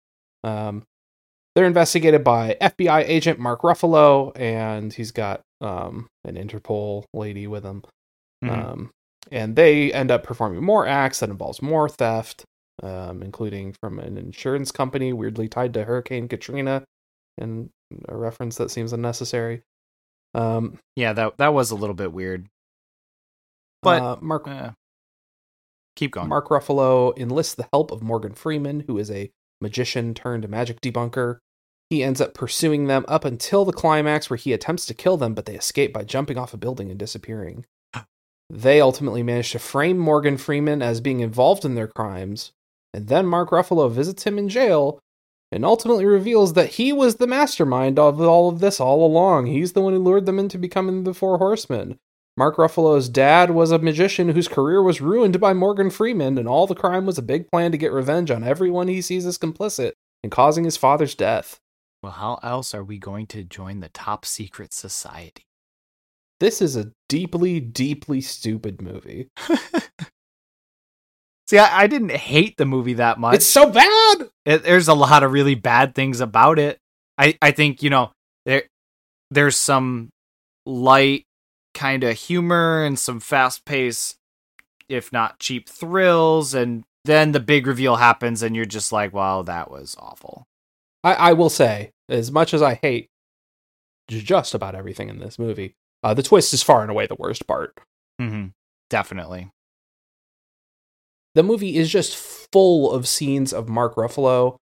They're investigated by FBI agent Mark Ruffalo, and he's got um, an Interpol lady with him. Mm-hmm. Um, and they end up performing more acts that involves more theft um, including from an insurance company weirdly tied to Hurricane Katrina, and a reference that seems unnecessary. Um, yeah, that that was a little bit weird. But uh, Mark, uh, keep going. Mark Ruffalo enlists the help of Morgan Freeman, who is a magician turned magic debunker. He ends up pursuing them up until the climax, where he attempts to kill them, but they escape by jumping off a building and disappearing. They ultimately manage to frame Morgan Freeman as being involved in their crimes, and then Mark Ruffalo visits him in jail and ultimately reveals that he was the mastermind of all of this all along. He's the one who lured them into becoming the Four Horsemen. Mark Ruffalo's dad was a magician whose career was ruined by Morgan Freeman, and all the crime was a big plan to get revenge on everyone he sees as complicit in causing his father's death. Well, how else are we going to join the top secret society? This is a deeply, deeply stupid movie. See, I, I, didn't hate the movie that much. It's so bad. It, there's a lot of really bad things about it. I, I think you know there there's some light kind of humor and some fast pace, if not cheap thrills, and then the big reveal happens, and you're just like, "Wow, that was awful." I, I will say, as much as I hate just about everything in this movie, uh, the twist is far and away the worst part. Mm-hmm. Definitely the movie is just full of scenes of Mark Ruffalo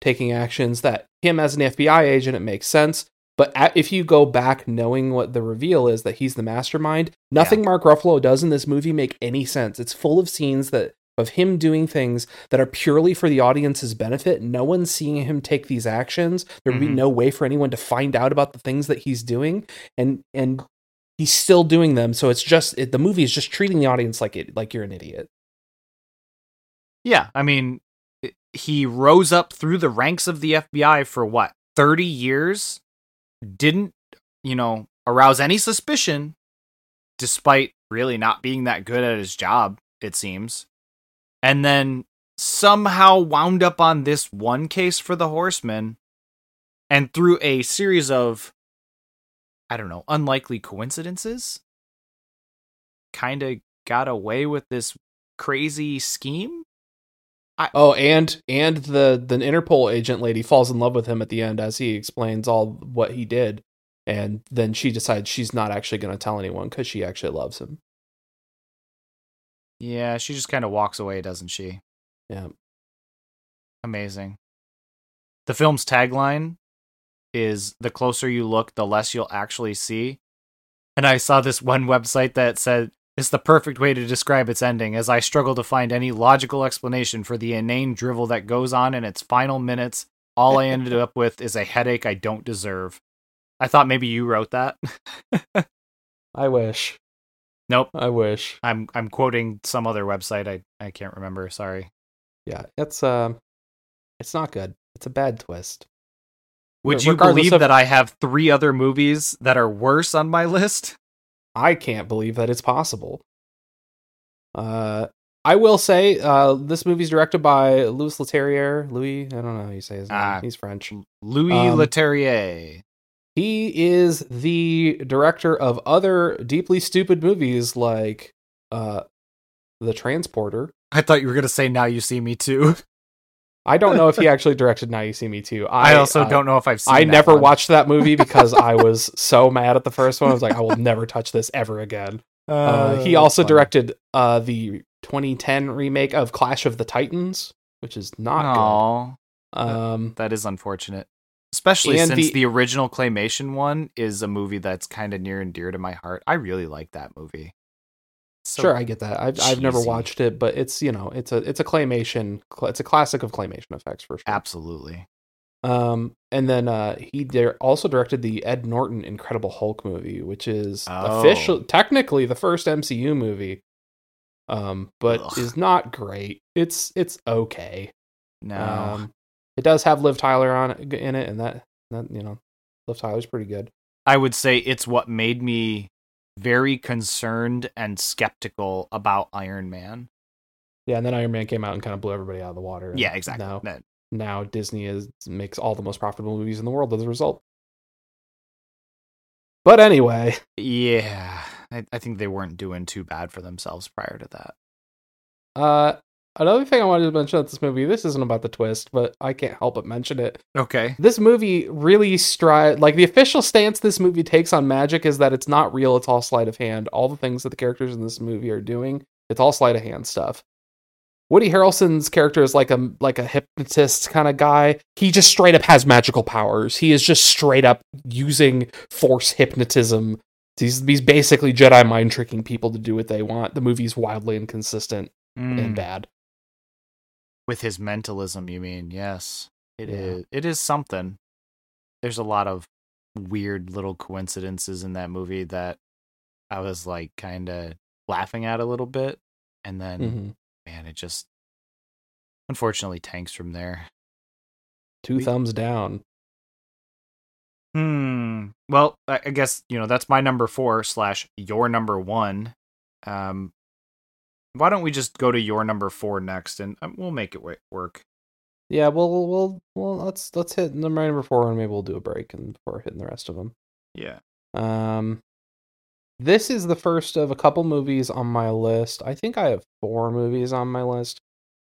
taking actions that him as an FBI agent, it makes sense. But if you go back knowing what the reveal is that he's the mastermind, nothing yeah. Mark Ruffalo does in this movie make any sense. It's full of scenes that of him doing things that are purely for the audience's benefit. No one's seeing him take these actions. There would mm-hmm. be no way for anyone to find out about the things that he's doing, and and he's still doing them. So it's just it, the movie is just treating the audience like it like you're an idiot. Yeah, I mean, he rose up through the ranks of the FBI for what, 30 years? Didn't, you know, arouse any suspicion, despite really not being that good at his job, it seems. And then somehow wound up on this one case for the horseman. And through a series of, I don't know, unlikely coincidences, kind of got away with this crazy scheme I, oh, and and the the Interpol agent lady falls in love with him at the end as he explains all what he did, and then she decides she's not actually going to tell anyone because she actually loves him. Yeah, she just kind of walks away, doesn't she? Yeah. Amazing. The film's tagline is the closer you look, the less you'll actually see. And I saw this one website that said it's the perfect way to describe its ending, as I struggle to find any logical explanation for the inane drivel that goes on in its final minutes. All I ended up with is a headache I don't deserve. I thought maybe you wrote that. I wish. Nope. I wish. I'm I'm quoting some other website. I I can't remember. Sorry. Yeah, it's um, it's not good. It's a bad twist. Would you believe of- that I have three other movies that are worse on my list? I can't believe that it's possible. Uh, I will say, uh, this movie's directed by Louis Leterrier. Louis, I don't know how you say his name. Ah. He's French. Louis Um, Leterrier. He is the director of other deeply stupid movies like uh, The Transporter. I thought you were gonna say Now You See Me Too. I don't know if he actually directed Now You See Me Too. I, also uh, don't know if I've seen. I that never one. watched that movie because I was so mad at the first one. I was like, I will never touch this ever again. Uh, he also funny. directed uh, the 2010 remake of Clash of the Titans, which is not Aw, good. Um, that is unfortunate. Especially And since the- the... original claymation one is a movie that's kind of near and dear to my heart. I really like that movie. So- sure, I get that. I've I've never watched it, but it's you know it's a it's a claymation. It's a classic of claymation effects for sure. absolutely. Um, and then uh, he dir- also directed the Ed Norton Incredible Hulk movie, which is Oh. official, technically the first MCU movie, um, but Ugh. is not great. It's it's okay. No, Um, it does have Liv Tyler on it, in it, and that that you know, Liv Tyler's pretty good. I would say it's what made me very concerned and skeptical about Iron Man. Yeah, and then Iron Man came out and kind of blew everybody out of the water. Yeah, exactly. Now, That- now Disney is makes all the most profitable movies in the world as a result. But anyway, yeah, I, I think they weren't doing too bad for themselves prior to that. uh, another thing I wanted to mention about this movie. This isn't about the twist, but I can't help but mention it. Okay. This movie really stride like the official stance this movie takes on magic is that it's not real. It's all sleight of hand. All the things that the characters in this movie are doing, it's all sleight of hand stuff. Woody Harrelson's character is like a like a hypnotist kind of guy. He just straight up has magical powers. He is just straight up using force hypnotism. He's he's basically Jedi mind tricking people to do what they want. The movie's wildly inconsistent and Mm, bad. With his mentalism, you mean? Yes, it Yeah. is. It is something. There's a lot of weird little coincidences in that movie that I was like kind of laughing at a little bit, and then Mhm. man, it just unfortunately tanks from there. Two We- thumbs down. Hmm. Well, I I guess you know that's my number four slash your number one. Um, why don't we just go to your number four next, and um, we'll make it work. Yeah, well, we'll, we'll, well, let's let's hit number number four, and maybe we'll do a break and before hitting the rest of them. Yeah. Um, this is the first of a couple movies on my list. I think I have four movies on my list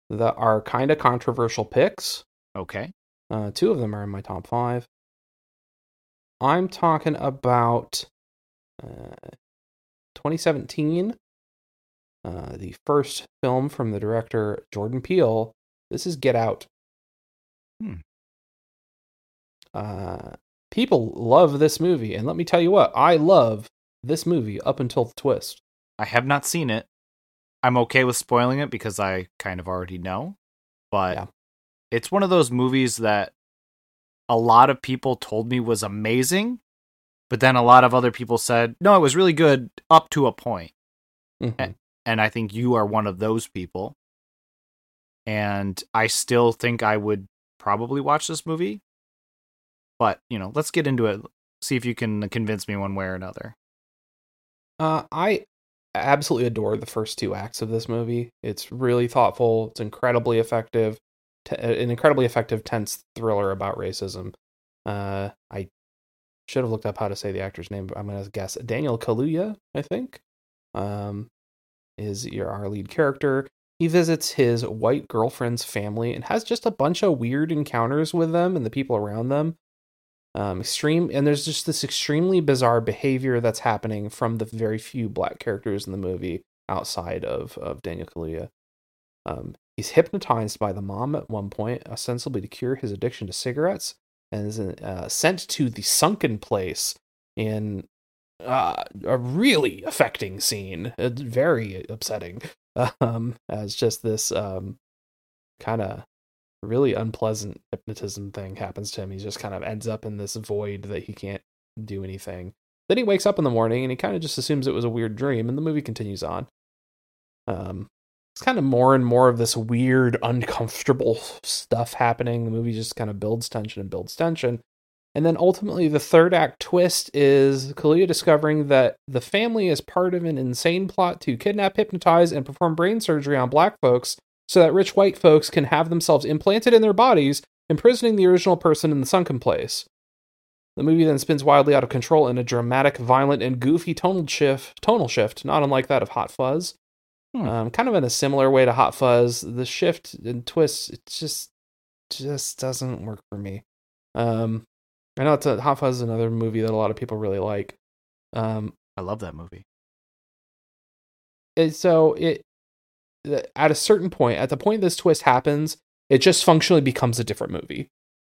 that are kind of controversial picks. Okay. Uh, two of them are in my top five. I'm talking about uh, 2017, uh, the first film from the director Jordan Peele. This is Get Out. Hmm. Uh, people love this movie, and let me tell you what, I love this movie up until the twist. I have not seen it. I'm okay with spoiling it because I kind of already know. But Yeah. it's one of those movies that a lot of people told me was amazing, but then a lot of other people said, no, it was really good up to a point. Mhm. And I think you are one of those people. And I still think I would probably watch this movie. But, you know, let's get into it. See if you can convince me one way or another. Uh, I absolutely adore the first two acts of this movie. It's really thoughtful. It's incredibly effective. T- an incredibly effective, tense thriller about racism. Uh, I should have looked up how to say the actor's name, but I'm gonna guess Daniel Kaluuya. I think, um, is your our lead character. He visits his white girlfriend's family and has just a bunch of weird encounters with them and the people around them. Um, extreme, and there's just this extremely bizarre behavior that's happening from the very few black characters in the movie outside of of Daniel Kaluuya. Um, he's hypnotized by the mom at one point, ostensibly to cure his addiction to cigarettes, and is uh, sent to the sunken place in uh, a really affecting scene. It's very upsetting. Um, as just this um, kind of really unpleasant hypnotism thing happens to him. He just kind of ends up in this void that he can't do anything. Then he wakes up in the morning and he kind of just assumes it was a weird dream, and the movie continues on. Um, it's kind of more and more of this weird, uncomfortable stuff happening. The movie just kind of builds tension and builds tension. And then ultimately, the third act twist is Kaluuya discovering that the family is part of an insane plot to kidnap, hypnotize, and perform brain surgery on black folks so that rich white folks can have themselves implanted in their bodies, imprisoning the original person in the sunken place. The movie then spins wildly out of control in a dramatic, violent, and goofy tonal shift, tonal shift, not unlike that of Hot Fuzz. Hmm. Um, kind of in a similar way to Hot Fuzz, the shift and twist it just just doesn't work for me. Um, I know it's a Hot Fuzz is another movie that a lot of people really like. Um, I love that movie. And so it at a certain point, at the point this twist happens, it just functionally becomes a different movie.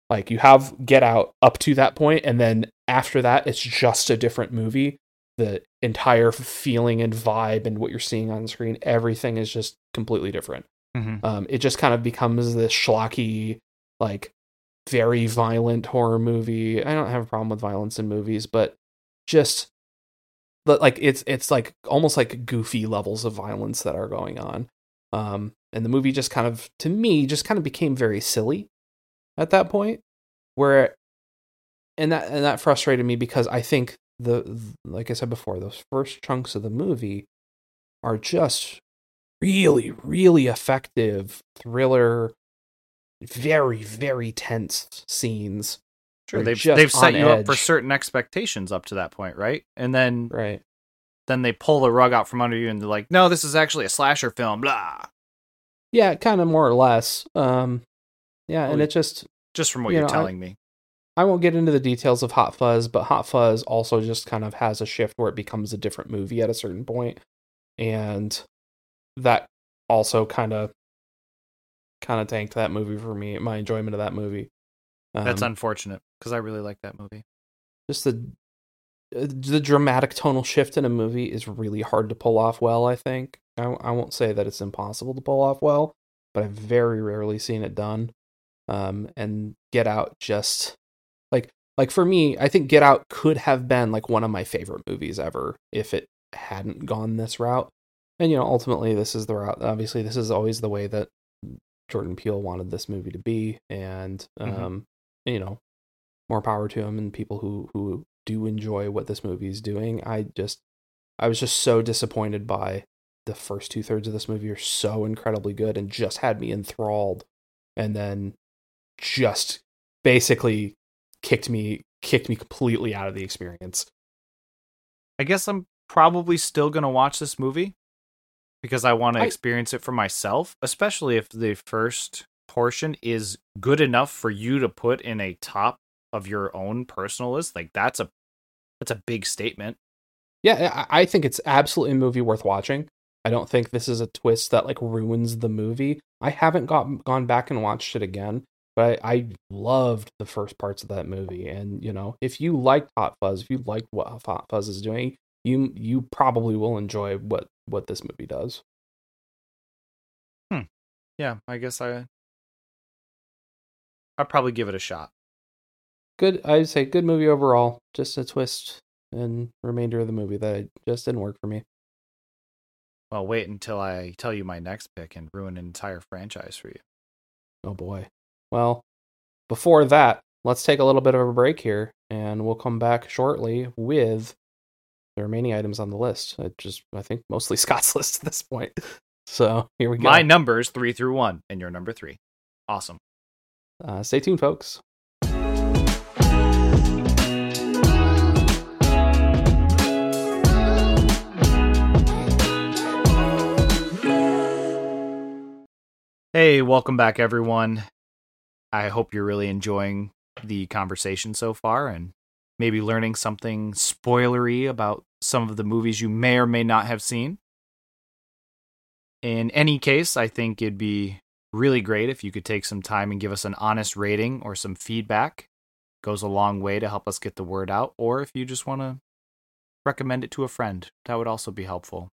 Like you have Get Out up to that point, and then after that, it's just a different movie. The entire feeling and vibe and what you're seeing on screen, everything is just completely different. Mm-hmm. Um, it just kind of becomes this schlocky, like very violent horror movie. I don't have a problem with violence in movies, but just like it's it's like almost like goofy levels of violence that are going on. Um, and the movie just kind of to me just kind of became very silly at that point where and that and that frustrated me because I think the like I said before those first chunks of the movie are just really really effective thriller very very tense scenes. Sure they've, they've set you edge. up for certain expectations up to that point right? And then right. then they pull the rug out from under you and they're like no this is actually a slasher film blah. Yeah kind of more or less um yeah well, and it just just from what you are telling I, me. I won't get into the details of Hot Fuzz, but Hot Fuzz also just kind of has a shift where it becomes a different movie at a certain point, and that also kind of kind of tanked that movie for me, my enjoyment of that movie. Um, That's unfortunate because I really like that movie. Just the uh, the dramatic tonal shift in a movie is really hard to pull off well. I think I, I won't say that it's impossible to pull off well, but I've very rarely seen it done. Um, and Get Out just like like for me, I think Get Out could have been like one of my favorite movies ever if it hadn't gone this route. And you know, ultimately, this is the route. Obviously, this is always the way that Jordan Peele wanted this movie to be, and mm-hmm. um, you know, more power to him and people who who do enjoy what this movie is doing. I just, I was just so disappointed by the first two thirds of this movie are so incredibly good and just had me enthralled, and then just basically kicked me kicked me completely out of the experience. I guess I'm probably still gonna watch this movie because I want to experience it for myself, especially if the first portion is good enough for you to put in a top of your own personal list. Like that's a that's a big statement. Yeah, I think it's absolutely a movie worth watching. I don't think this is a twist that like ruins the movie. I haven't got gone back and watched it again, but I, I loved the first parts of that movie. And you know, if you liked Hot Fuzz, if you liked what Hot Fuzz is doing, you you probably will enjoy what what this movie does. Hmm. Yeah, I guess I I'd probably give it a shot. Good I'd say good movie overall. Just a twist and remainder of the movie that just didn't work for me. Well, wait until I tell you my next pick and ruin an entire franchise for you. Oh boy. Well, before that, let's take a little bit of a break here and we'll come back shortly with the remaining items on the list. I just I think mostly Scott's list at this point. So here we go. My numbers three through one, and your number three. Awesome. Uh, stay tuned, folks. Hey, welcome back, everyone. I hope you're really enjoying the conversation so far and maybe learning something spoilery about some of the movies you may or may not have seen. In any case, I think it'd be really great if you could take some time and give us an honest rating or some feedback. Goes a long way to help us get the word out. Or if you just want to recommend it to a friend, that would also be helpful.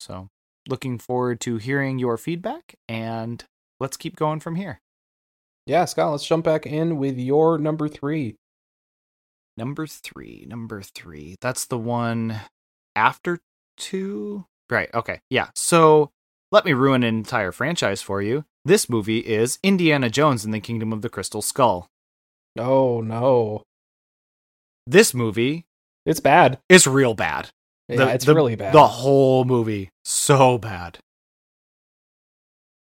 So, looking forward to hearing your feedback and let's keep going from here. Yeah, Scott, let's jump back in with your number three. Number three, number three. That's the one after two? Right, okay. Yeah. So let me ruin an entire franchise for you. This movie is Indiana Jones and the Kingdom of the Crystal Skull. Oh, no. This movie It's bad. It's real bad. Yeah, it's the- really bad. The whole movie. So bad.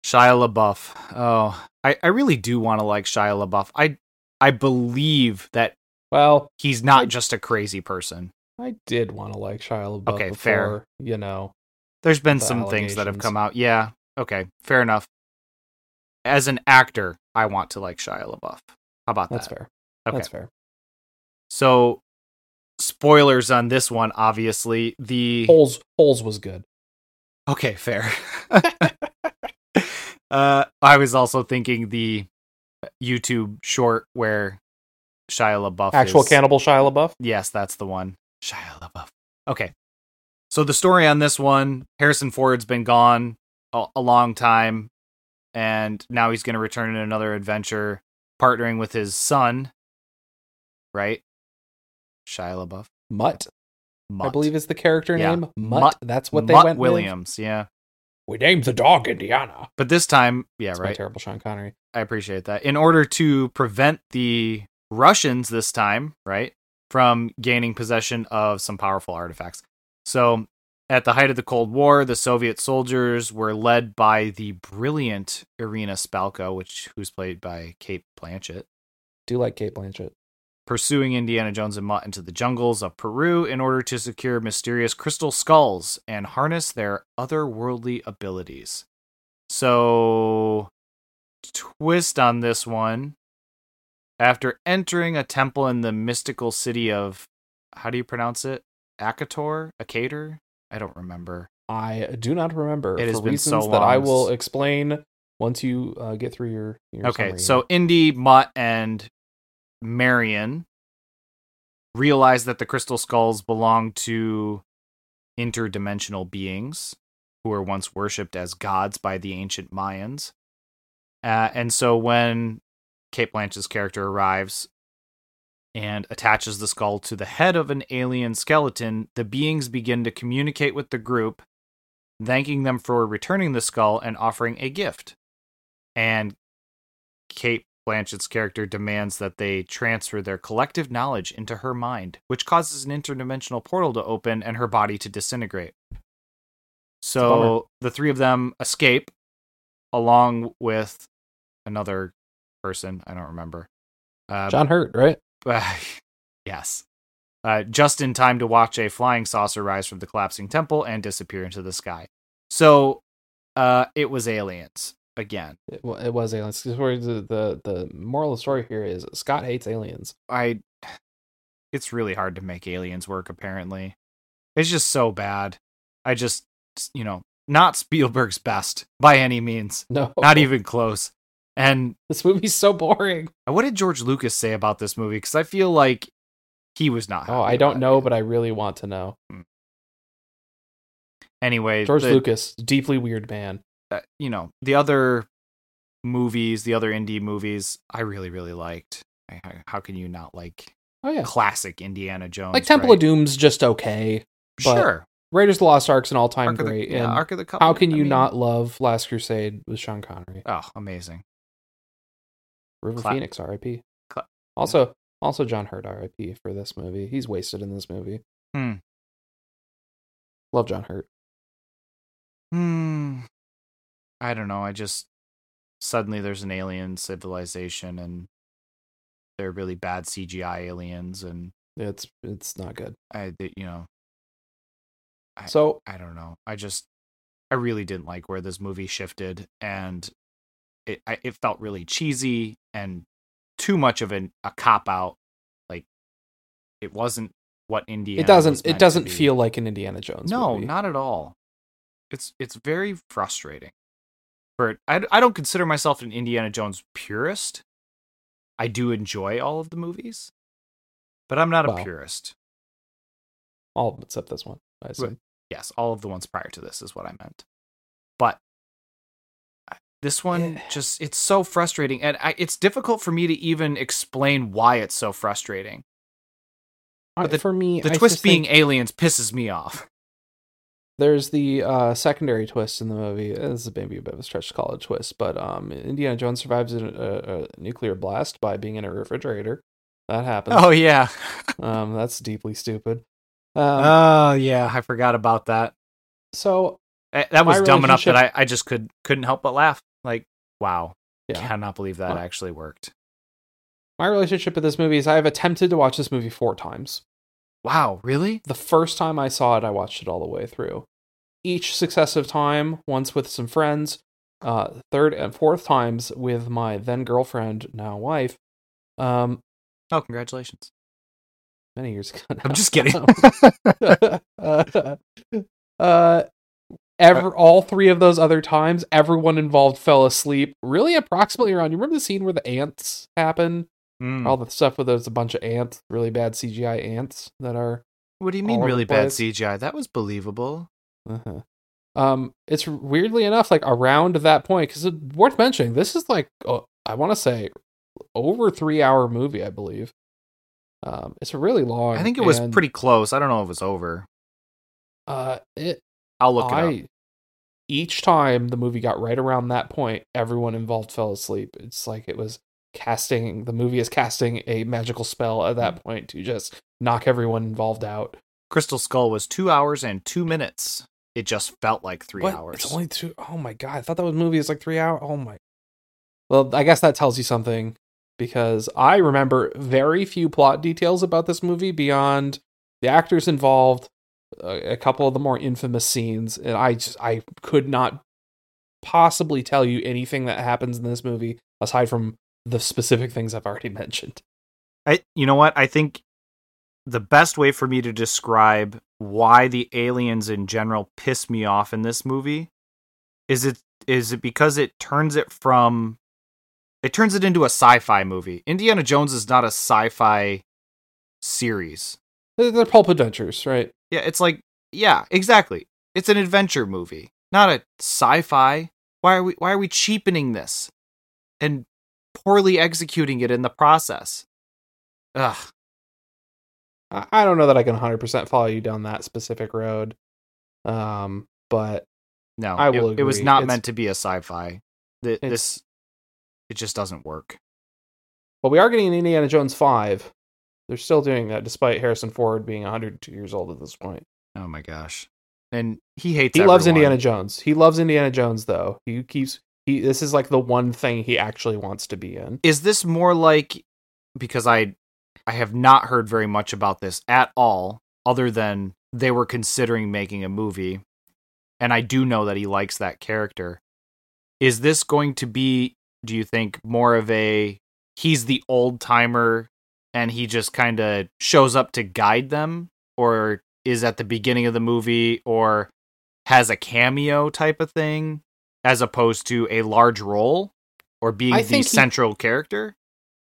Shia LaBeouf. Oh, I, I really do want to like Shia LaBeouf. I I believe that well, he's not I- just a crazy person. I did want to like Shia LaBeouf Okay, before, fair. you know. There's been The some things that have come out. Yeah. Okay. Fair enough. As an actor, I want to like Shia LaBeouf. How about That's that? That's fair. Okay. That's fair. So, spoilers on this one. Obviously, the Holes Holes was good. okay, fair. uh, I was also thinking the YouTube short where Shia LaBeouf Actual is, cannibal Shia LaBeouf. Yes, that's the one. Shia LaBeouf. Okay. So the story on this one, Harrison Ford's been gone a, a long time, and now he's going to return in another adventure, partnering with his son. Right? Shia LaBeouf. Mutt, I believe is the character Yeah. name. Mutt. Mutt- That's what they Mutt went Williams. Yeah. We named the dog Indiana. But this time, yeah, That's right. terrible Sean Connery. I appreciate that. In order to prevent the Russians this time, right, from gaining possession of some powerful artifacts. So, at the height of the Cold War, the Soviet soldiers were led by the brilliant Irina Spalko, which who's played by Cate Blanchett, Do like Cate Blanchett. pursuing Indiana Jones and Mutt into the jungles of Peru in order to secure mysterious crystal skulls and harness their otherworldly abilities. So, twist on this one. After entering a temple in the mystical city of, how do you pronounce it? Akator? Akator? I don't remember. I do not remember It has been reasons so that I will explain once you uh, get through your. your Okay, summary so Indy, Mutt, and Marion realize that the crystal skulls belong to interdimensional beings who were once worshipped as gods by the ancient Mayans. Uh, and so when Cate Blanchett's character arrives and attaches the skull to the head of an alien skeleton, the beings begin to communicate with the group, thanking them for returning the skull and offering a gift. And Cate Blanchett's character demands that they transfer their collective knowledge into her mind, which causes an interdimensional portal to open and her body to disintegrate. So the three of them escape along with another person. I don't remember. Uh, John Hurt, right? yes. Uh, just in time to watch a flying saucer rise from the collapsing temple and disappear into the sky. So uh, it was aliens again. It, it was aliens. The the the moral of the story here is Scott hates aliens. I it's really hard to make aliens work apparently. It's just so bad. I just you know, not Spielberg's best by any means. No, Not even close. And This movie's so boring. what did George Lucas say about this movie cuz I feel like he was not Oh, I don't know, it. but I really want to know. anyway, George the- Lucas, deeply weird man. uh, you know, the other movies, the other Indy movies, I really really liked. I- I- How can you not like Oh yeah, classic Indiana Jones? like Temple right? of Doom's just okay. but Sure. Raiders of the Lost Ark's an all time Ark of the- great. yeah, and Ark of the how Covenant, can I you mean- not love Last Crusade with Sean Connery? Oh, amazing. River Cla- Phoenix, R.I.P. Cla- Also, also John Hurt, R.I.P. for this movie. He's wasted in this movie. Hmm. Love John Hurt. Hmm. I don't know. I just suddenly there's an alien civilization and they're really bad CGI aliens and It's it's not good. I you know I- So I don't know. I just I really didn't like where this movie shifted and it I, it felt really cheesy and too much of an, a cop out. Like it wasn't what Indiana. it doesn't it doesn't feel like an Indiana Jones. No, movie. not at all. It's it's very frustrating. For I, I don't consider myself an Indiana Jones purist. I do enjoy all of the movies, but I'm not a Wow. purist. all of them except this one. I assume. Yes, all of the ones prior to this is what I meant. But this one just it's so frustrating and I, it's difficult for me to even explain why it's so frustrating. But the- for me, The I twist being aliens pisses me off. there's the uh, secondary twist in the movie. This is maybe a bit of a stretch to call it a twist, but um, Indiana Jones survives a, a, a nuclear blast by being in a refrigerator. That happens. Oh yeah. Um, that's deeply stupid. Um, Oh yeah, I forgot about that. so Eh, That was dumb enough that I, I just could couldn't help but laugh. Like, wow. yeah, Cannot believe that Well- actually worked. my relationship with this movie is I have attempted to watch this movie four times. Wow, really? The first time I saw it, I watched it all the way through. Each successive time, once with some friends, uh, third and fourth times with my then girlfriend, now wife. Um, Oh, congratulations. many years ago. I'm just kidding. uh, uh, ever all three of those other times, everyone involved fell asleep. Really, approximately around. You remember the scene where the ants happen? Mm. All the stuff with there's a bunch of ants, really bad CGI ants that are. What do you mean really bad. CGI? That was believable. Uh-huh. Um, it's weirdly enough like around that point because worth mentioning. This is like oh, I want to say over three hour movie, I believe. Um, it's a really long. I think it was and, pretty close. I don't know if it was over. Uh, it I'll look it up. Each time the movie got right around that point, everyone involved fell asleep. It's like it was casting the movie is casting a magical spell at that mm. point to just knock everyone involved out. Crystal Skull was two hours and two minutes. It just felt like three What? hours. It's only two oh my god! I thought that was movie is like three hours. Oh my. Well, I guess that tells you something because I remember very few plot details about this movie beyond the actors involved, a, a couple of the more infamous scenes, and I just I could not possibly tell you anything that happens in this movie aside from the specific things I've already mentioned. I, you know what? I think the best way for me to describe why the aliens in general piss me off in this movie is it is it because it turns it from it turns it into a sci-fi movie. Indiana Jones is not a sci-fi series. They're, they're pulp adventures, right? Yeah, it's like yeah, exactly. It's an adventure movie, not a sci-fi. Why are we why are we cheapening this and poorly executing it in the process? Ugh. I don't know that I can 100% follow you down that specific road. Um, but No, I will it, it was not It's- meant to be a sci-fi. Th- It's- this it just doesn't work. but we are getting an Indiana Jones 5. They're still doing that despite Harrison Ford being 102 years old at this point. Oh my gosh. And he hates He loves. Indiana Jones. He loves Indiana Jones though. He keeps he this is like the one thing he actually wants to be in. Is this more like because I I have not heard very much about this at all other than they were considering making a movie and I do know that he likes that character. Is this going to be do you think more of a he's the old timer and he just kind of shows up to guide them or is at the beginning of the movie or has a cameo type of thing as opposed to a large role or being I the he- central character?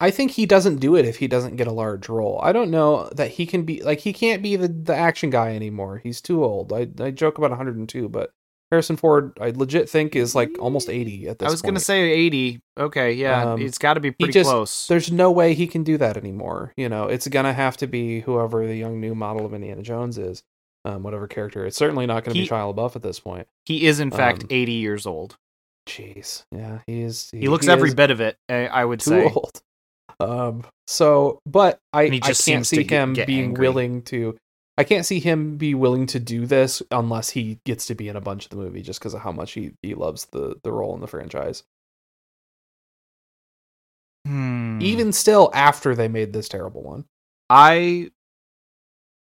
I think he doesn't do it if he doesn't get a large role. I don't know that he can be like he can't be the, the action guy anymore. He's too old. I I joke about 102, but Harrison Ford I legit think is like almost 80 at this I was going to say 80. Okay, yeah, Um, it's got to be pretty just- close. there's no way he can do that anymore. You know, it's gonna have to be whoever the young new model of Indiana Jones is, um, whatever character. It's certainly not gonna He- be Shia LaBeouf at this point. He is in fact um, 80 years old. Jeez, yeah, he is. He looks every bit of it, I would too say. old. Um, so, but I he I just can't see get- him get being angry. willing to. I can't see him be willing to do this unless he gets to be in a bunch of the movie, just because of how much he he loves the the role in the franchise. Hmm. Even still, after they made this terrible one. I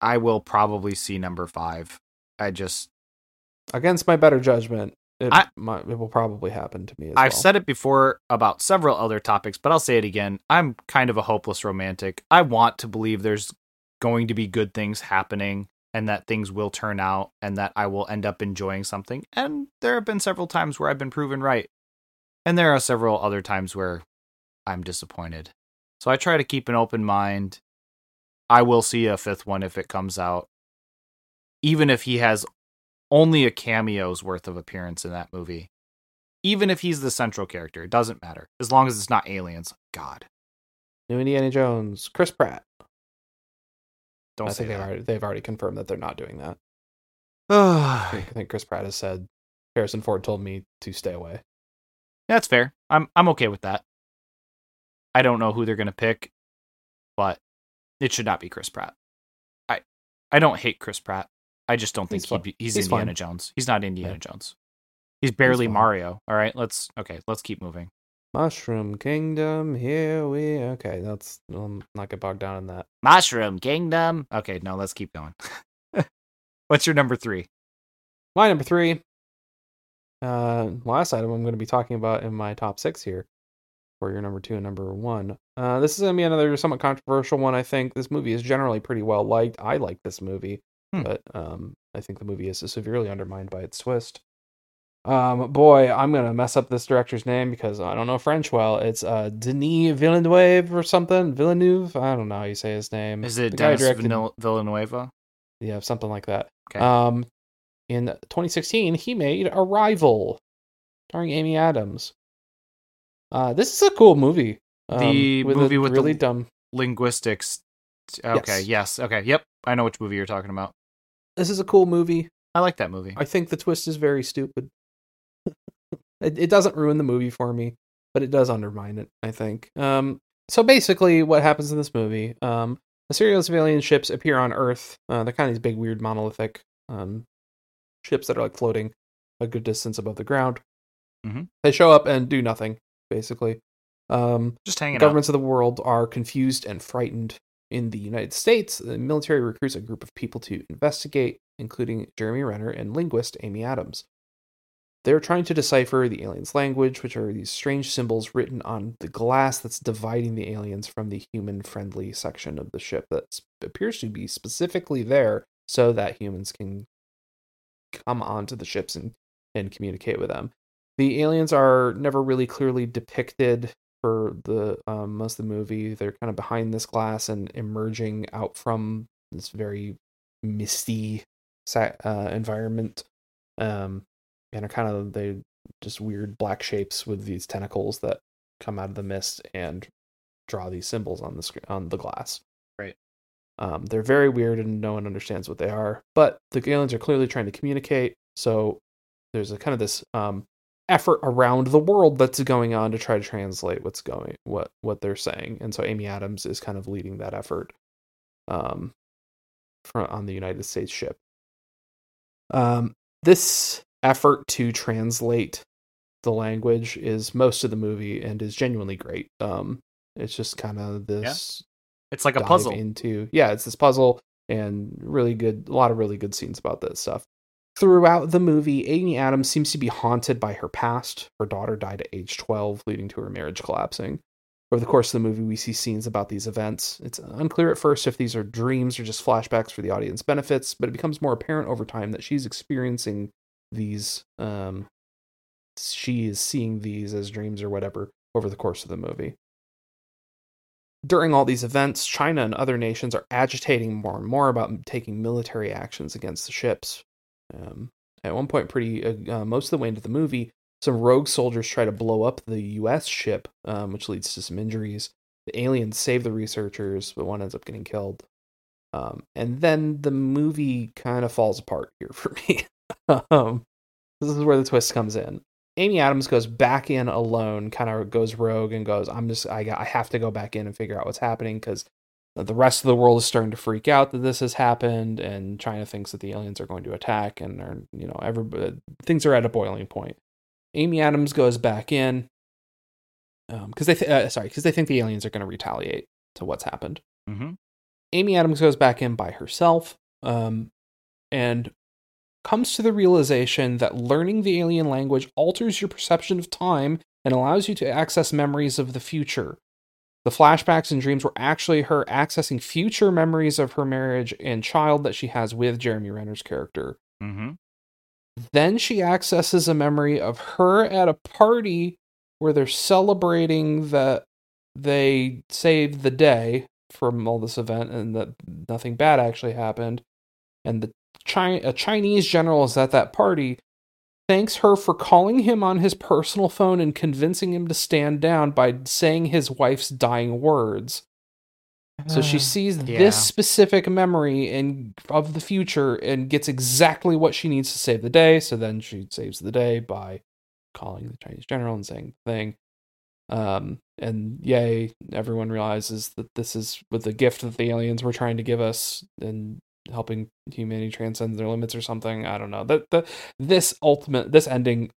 I will probably see number 5. I just against my better judgment, it, I- might, it will probably happen to me as I've well. said it before about several other topics, but I'll say it again. I'm kind of a hopeless romantic. I want to believe there's going to be good things happening and that things will turn out and that I will end up enjoying something. And there have been several times where I've been proven right. And there are several other times where I'm disappointed. So I try to keep an open mind. I will see a fifth one if it comes out. Even if he has only a cameo's worth of appearance in that movie even if he's the central character, it doesn't matter as long as it's not aliens. God, New Indiana Jones, Chris Pratt. Don't I say think they've already, they've already confirmed that they're not doing that. I think, I think Chris Pratt has said Harrison Ford told me to stay away. That's fair. I'm I'm okay with that. I don't know who they're gonna pick, but it should not be Chris Pratt. I I don't hate Chris Pratt. I just don't think He's he'd be, he's, He's Indiana fine. Jones. He's not Indiana Yeah. Jones. He's barely fine. Mario. All right, let's okay, let's keep moving. Mushroom Kingdom, here we. Okay, that's um, not get bogged down in that. Mushroom Kingdom. Okay, no, let's keep going. What's your number three? My number three. Uh, last item I'm going to be talking about in my top six here, for your number two and number one. Uh, this is going to be another somewhat controversial one. I think this movie is generally pretty well liked. I like this movie, Hmm. but um, I think the movie is severely undermined by its twist. Um, boy, I'm gonna mess up this director's name because I don't know French well. It's uh Denis Villeneuve or something. Villeneuve. I don't know how you say his name. Is it The Denis directed- Villeneuve- Yeah, something like that. Okay. Um, in 2016, he made Arrival, starring Amy Adams. Uh, this is a cool movie. Um, The movie a with the- really dumb. Linguistics. Okay, Yes. yes. Okay, yep. I know which movie you're talking about. This is a cool movie. I like that movie. I think the twist is very stupid. It, it doesn't ruin the movie for me, but it does undermine it. I think. Um, so basically, what happens in this movie? Um, a series of alien ships appear on Earth. Uh, they're kind of these big, weird, monolithic um, ships that are like floating a good distance above the ground. Mhm. They show up and do nothing, basically. Um, Just hanging out. governments of the world are confused and frightened. In the United States, the military recruits a group of people to investigate, including Jeremy Renner and linguist Amy Adams. They're trying to decipher the aliens' language, which are these strange symbols written on the glass that's dividing the aliens from the human friendly section of the ship that appears to be specifically there so that humans can come onto the ships and, and communicate with them. The aliens are never really clearly depicted for the um, most of the movie. They're kind of behind this glass and emerging out from this very misty uh, environment, um, and are kind of they just weird black shapes with these tentacles that come out of the mist and draw these symbols on the screen on the glass. Right. Um, they're very weird and no one understands what they are, but the aliens are clearly trying to communicate. So there's a kind of this um, effort around the world that's going on to try to translate what's going what what they're saying and so amy adams is kind of leading that effort um from on the united states ship um this effort to translate the language is most of the movie and is genuinely great. Um it's just kind of this It's like a puzzle. into yeah it's this puzzle and really good a lot of really good scenes about this stuff. Throughout the movie amy adams seems to be haunted by her past. Her daughter died at age 12 leading to her marriage collapsing. Over the course of the movie we see scenes about these events. It's unclear at first if these are dreams or just flashbacks for the audience benefits but it becomes more apparent over time that she's experiencing these um she is seeing these as dreams or whatever over the course of the movie during all these events, China and other nations are agitating more and more about taking military actions against the ships. Um, at one point, pretty uh, uh, most of the way into the movie, some rogue soldiers try to blow up the U.S. ship, um, which leads to some injuries. The aliens save the researchers, but one ends up getting killed. Um, and then the movie kind of falls apart here for me. um, this is where the twist comes in. Amy Adams goes back in alone, kind of goes rogue and goes, "I'm just, I, got, I have to go back in and figure out what's happening because the rest of the world is starting to freak out that this has happened, and China thinks that the aliens are going to attack, and are, you know, every things are at a boiling point." Amy Adams goes back in because they, th- uh, sorry, because they think the aliens are going to retaliate to what's happened. hmm Amy Adams goes back in by herself. Um, and comes to the realization that learning the alien language alters your perception of time and allows you to access memories of the future. The flashbacks and dreams were actually her accessing future memories of her marriage and child that she has with Jeremy Renner's character. Mm-hmm. Then she accesses a memory of her at a party where they're celebrating that they saved the day from all this event and that nothing bad actually happened. And the Chi- a Chinese general is at that party, thanks her for calling him on his personal phone and convincing him to stand down by saying his wife's dying words. So she sees Yeah. this specific memory and of the future and gets exactly what she needs to save the day. So then she saves the day by calling the Chinese general and saying the thing. Um, and yay, everyone realizes that this is with the gift that the aliens were trying to give us and helping humanity transcend their limits or something. I don't know. That the this ultimate this ending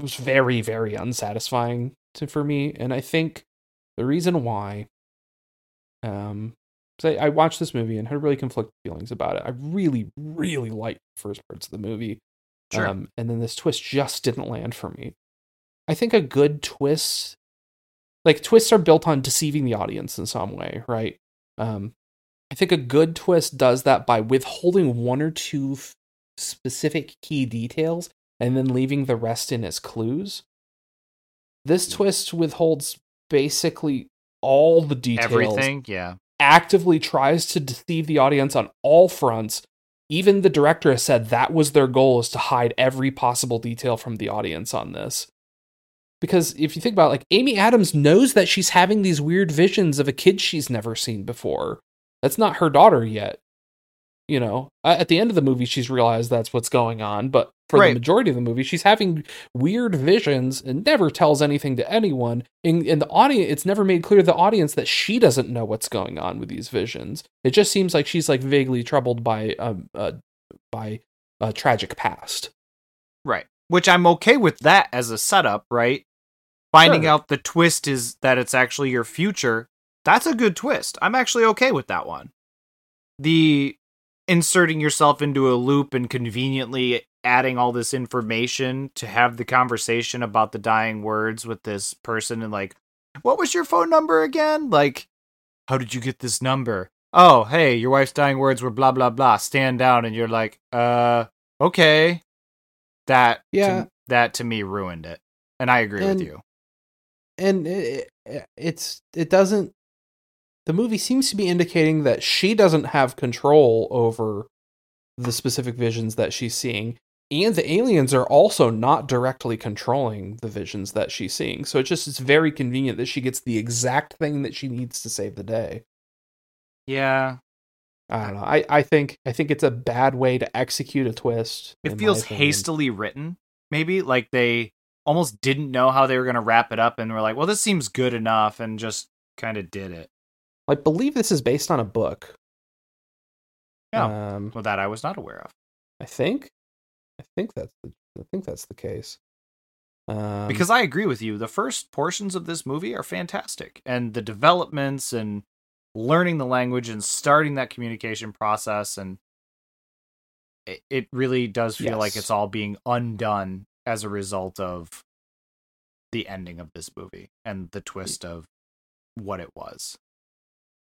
was very very unsatisfying to for me, and I think the reason why um so I, I watched this movie and had really conflicted feelings about it. I really, really liked the first parts of the movie. Sure. Um, and then this twist just didn't land for me. I think a good twist, like twists are built on deceiving the audience in some way, right? Um, I think a good twist does that by withholding one or two f- specific key details and then leaving the rest in as clues. This twist withholds basically all the details Everything, yeah. actively tries to deceive the audience on all fronts. Even the director has said that was their goal is to hide every possible detail from the audience on this. Because if you think about it, like Amy Adams knows that she's having these weird visions of a kid she's never seen before. That's not her daughter yet. You know, at the end of the movie, she's realized that's what's going on. But for Right. the majority of the movie, she's having weird visions and never tells anything to anyone. In, in the audience, it's never made clear to the audience that she doesn't know what's going on with these visions. It just seems like she's like vaguely troubled by um uh, by a tragic past. Right. Which I'm okay with that as a setup, right? Finding Sure. out the twist is that it's actually your future. That's a good twist. I'm actually okay with that one. The inserting yourself into a loop and conveniently adding all this information to have the conversation about the dying words with this person and like, what was your phone number again? Like, how did you get this number? Oh, hey, your wife's dying words were blah blah blah. Stand down, and you're like, uh, okay. That Yeah. to, that to me ruined it, and I agree And- with you. and it, it- it's it doesn't the movie seems to be indicating that she doesn't have control over the specific visions that she's seeing and the aliens are also not directly controlling the visions that she's seeing so it's just it's very convenient that she gets the exact thing that she needs to save the day Yeah, i don't know i, I think i think it's a bad way to execute a twist it feels hastily written. Maybe like they almost didn't know how they were gonna wrap it up, and were like, "Well, this seems good enough," and just kind of did it. I believe this is based on a book Yeah. um Well, that I was not aware of. I think, I think that's the, I think that's the case. Um, because I agree with you. The first portions of this movie are fantastic, and the developments and learning the language and starting that communication process, and it, it really does feel like it's all being undone as a result of the ending of this movie and the twist of what it was.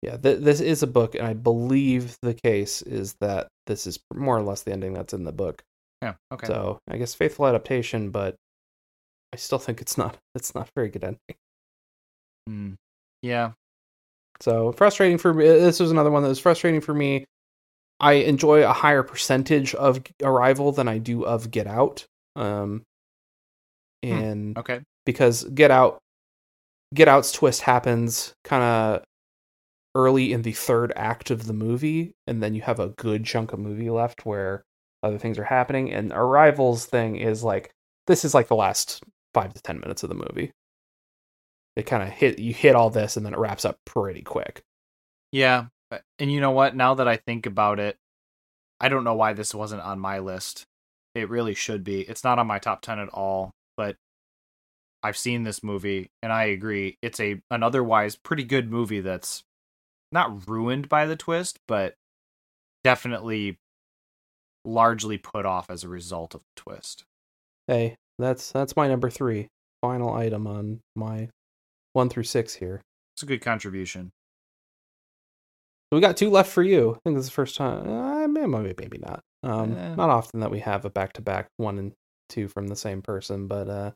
Yeah, th- this is a book, and I believe the case is that this is more or less the ending that's in the book. Yeah. Okay. So I guess faithful adaptation, but I still think it's not it's not a very good ending. Hmm. yeah. So frustrating for me. This was another one that was frustrating for me. I enjoy a higher percentage of Arrival than I do of Get Out. Um, Hmm. and Okay. because Get Out, Get Out's twist happens kind of early in the third act of the movie, and then you have a good chunk of movie left where other things are happening. And Arrival's thing is like this is like the last five to ten minutes of the movie. It kind of hit you hit all this, and then it wraps up pretty quick. Yeah. And you know what? Now that I think about it, I don't know why this wasn't on my list. It really should be. It's not on my top 10 at all, but I've seen this movie and I agree. It's a an otherwise pretty good movie that's not ruined by the twist, but definitely largely put off as a result of the twist. Hey, that's that's my number three final item on my one through six here. It's a good contribution. So we got two left for you. I think this is the first time. Uh, maybe, maybe not. Um, Eh. not often that we have a back to back one and two from the same person, but uh,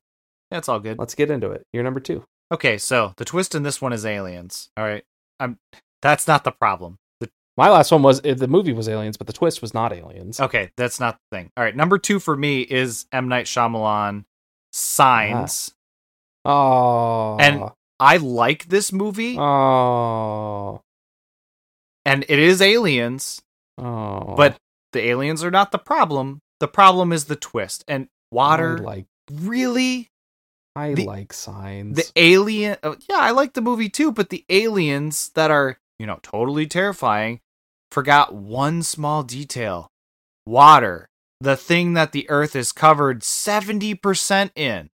That's all good. let's get into it. You're number two. Okay, so the twist in this one is aliens. All right, I'm. That's not the problem. The, My last one was uh, the movie was aliens, but the twist was not aliens. okay, that's not the thing. All right, number two for me is M Night Shyamalan. Signs. Oh, And- I like this movie, oh, and it is aliens, oh. but the aliens are not the problem. The problem is the twist. And water, I like really? I the- like signs. the alien oh, yeah i like the movie too but the aliens that are you know totally terrifying forgot one small detail water the thing that the earth is covered 70% in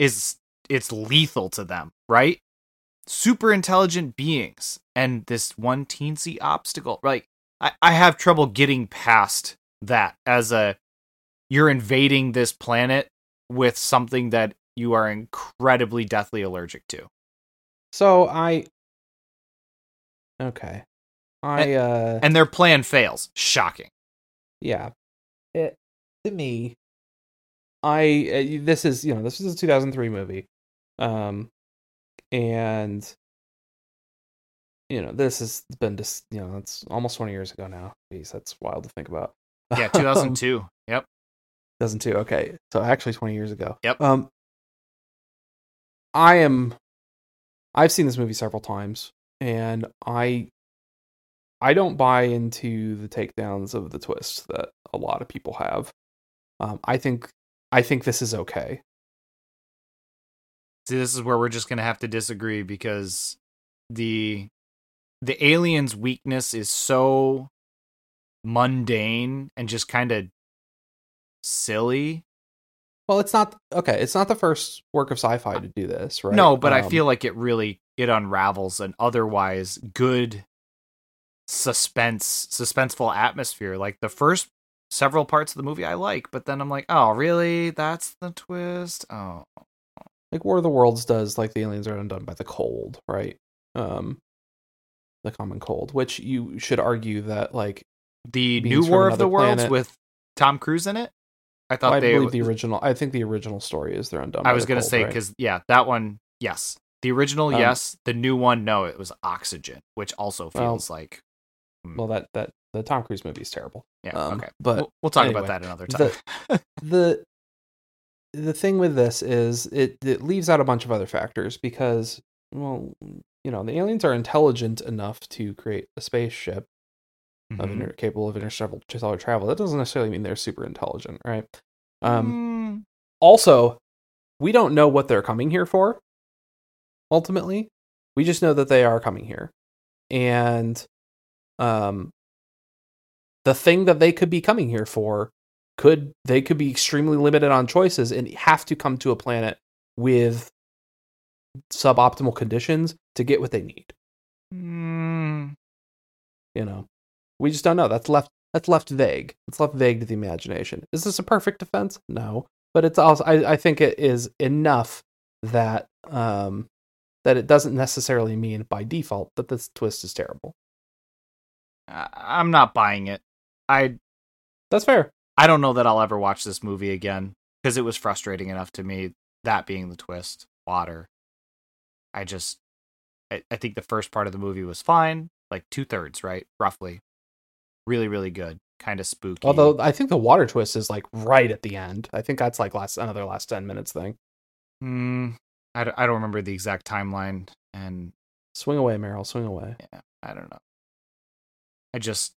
is it's lethal to them right super intelligent beings and this one teensy obstacle like I, I have trouble getting past that as a you're invading this planet with something that you are incredibly deathly allergic to. so I okay. I uh And their plan fails. Shocking. yeah. It to me I uh, this is, you know, this is a 2003 movie. Um and you know, this has been just, you know, it's almost 20 years ago now. Jeez, that's wild to think about. Yeah, 2002. yep. 2002. Okay. So actually 20 years ago. Yep. Um I am I've seen this movie several times and I I don't buy into the takedowns of the twist that a lot of people have. Um I think I think this is okay. See, this is where we're just gonna have to disagree because the the alien's weakness is so mundane and just kind of silly. Well, it's not okay, it's not the first work of sci-fi to do this, right? No, but I Um, feel like it really it unravels an otherwise good suspense suspenseful atmosphere. Like the first several parts of the movie I like, but then I'm like, "Oh, really? That's the twist?" Oh. like War of the Worlds does like the aliens are undone by the cold, right? Um the common cold, which you should argue that like The new War of the Worlds planet. with Tom Cruise in it? I thought I they believe the original. I think the original story is they're undone. I by was to cold, say right? cuz yeah, that one, yes. The original, Um, yes. The new one, no, it was Oxygen, which also Well, feels like well, that that the Tom Cruise movie is terrible. yeah, um, okay. but we'll, we'll talk anyway, about that another time. the- the the thing with this is it it leaves out a bunch of other factors because well you know the aliens are intelligent enough to create a spaceship of Mhm. inter- capable of interstellar travel. That doesn't necessarily mean they're super intelligent, right? Um, Mm, also, we don't know what they're coming here for. Ultimately, we just know that they are coming here, and um, the thing that they could be coming here for could they could be extremely limited on choices and have to come to a planet with suboptimal conditions to get what they need. mm, You know, we just don't know. That's left. That's left vague. It's left vague to the imagination. Is this a perfect defense? No, but it's also. I, I think it is enough that um that it doesn't necessarily mean by default that this twist is terrible. I'm not buying it. I That's fair. I don't know that I'll ever watch this movie again because it was frustrating enough to me. That being the twist, water. I just, I, I think the first part of the movie was fine, like two thirds, right, roughly. Really, really good, kind of spooky. Although I think the water twist is like right at the end. I think that's like last another last ten minutes thing. Hmm, I don't, remember the exact timeline, and Swing away, Merrill. Swing away. yeah, I don't know. I just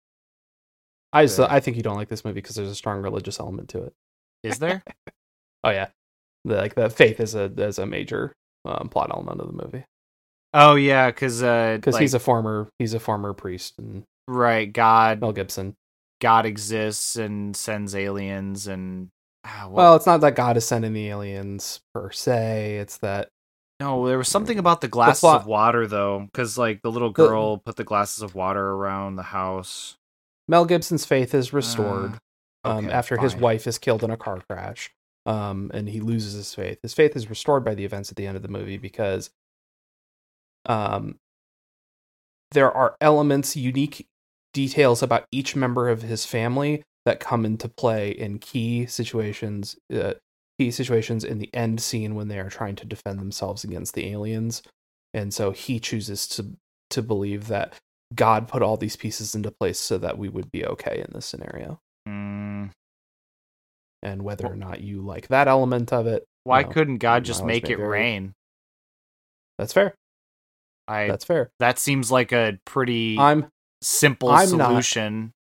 I just Yeah. I think you don't like this movie because there's a strong religious element to it. is there? Oh yeah, the, like the faith is a is a major um, plot element of the movie oh yeah, because uh, because like, he's a former he's a former priest and right. God, Mel Gibson. God exists and sends aliens, and ah, what- Well, it's not that God is sending the aliens per se. It's that No, there was something about the glasses plot- of water though, because like the little The- girl put the glasses of water around the house. Mel Gibson's faith is restored. Uh, um, Okay, after his wife is killed in a car crash, um, and he loses his faith. His faith is restored by the events at the end of the movie because, um, there are elements, unique details about each member of his family that come into play in key situations. Uh, key situations in the end scene when they are trying to defend themselves against the aliens, and so he chooses to to believe that God put all these pieces into place so that we would be okay in this scenario. Mm, And whether or not you like that element of it, why No, couldn't God just make it vary. rain? that's fair. I That's fair. that seems like a pretty I'm simple I'm solution.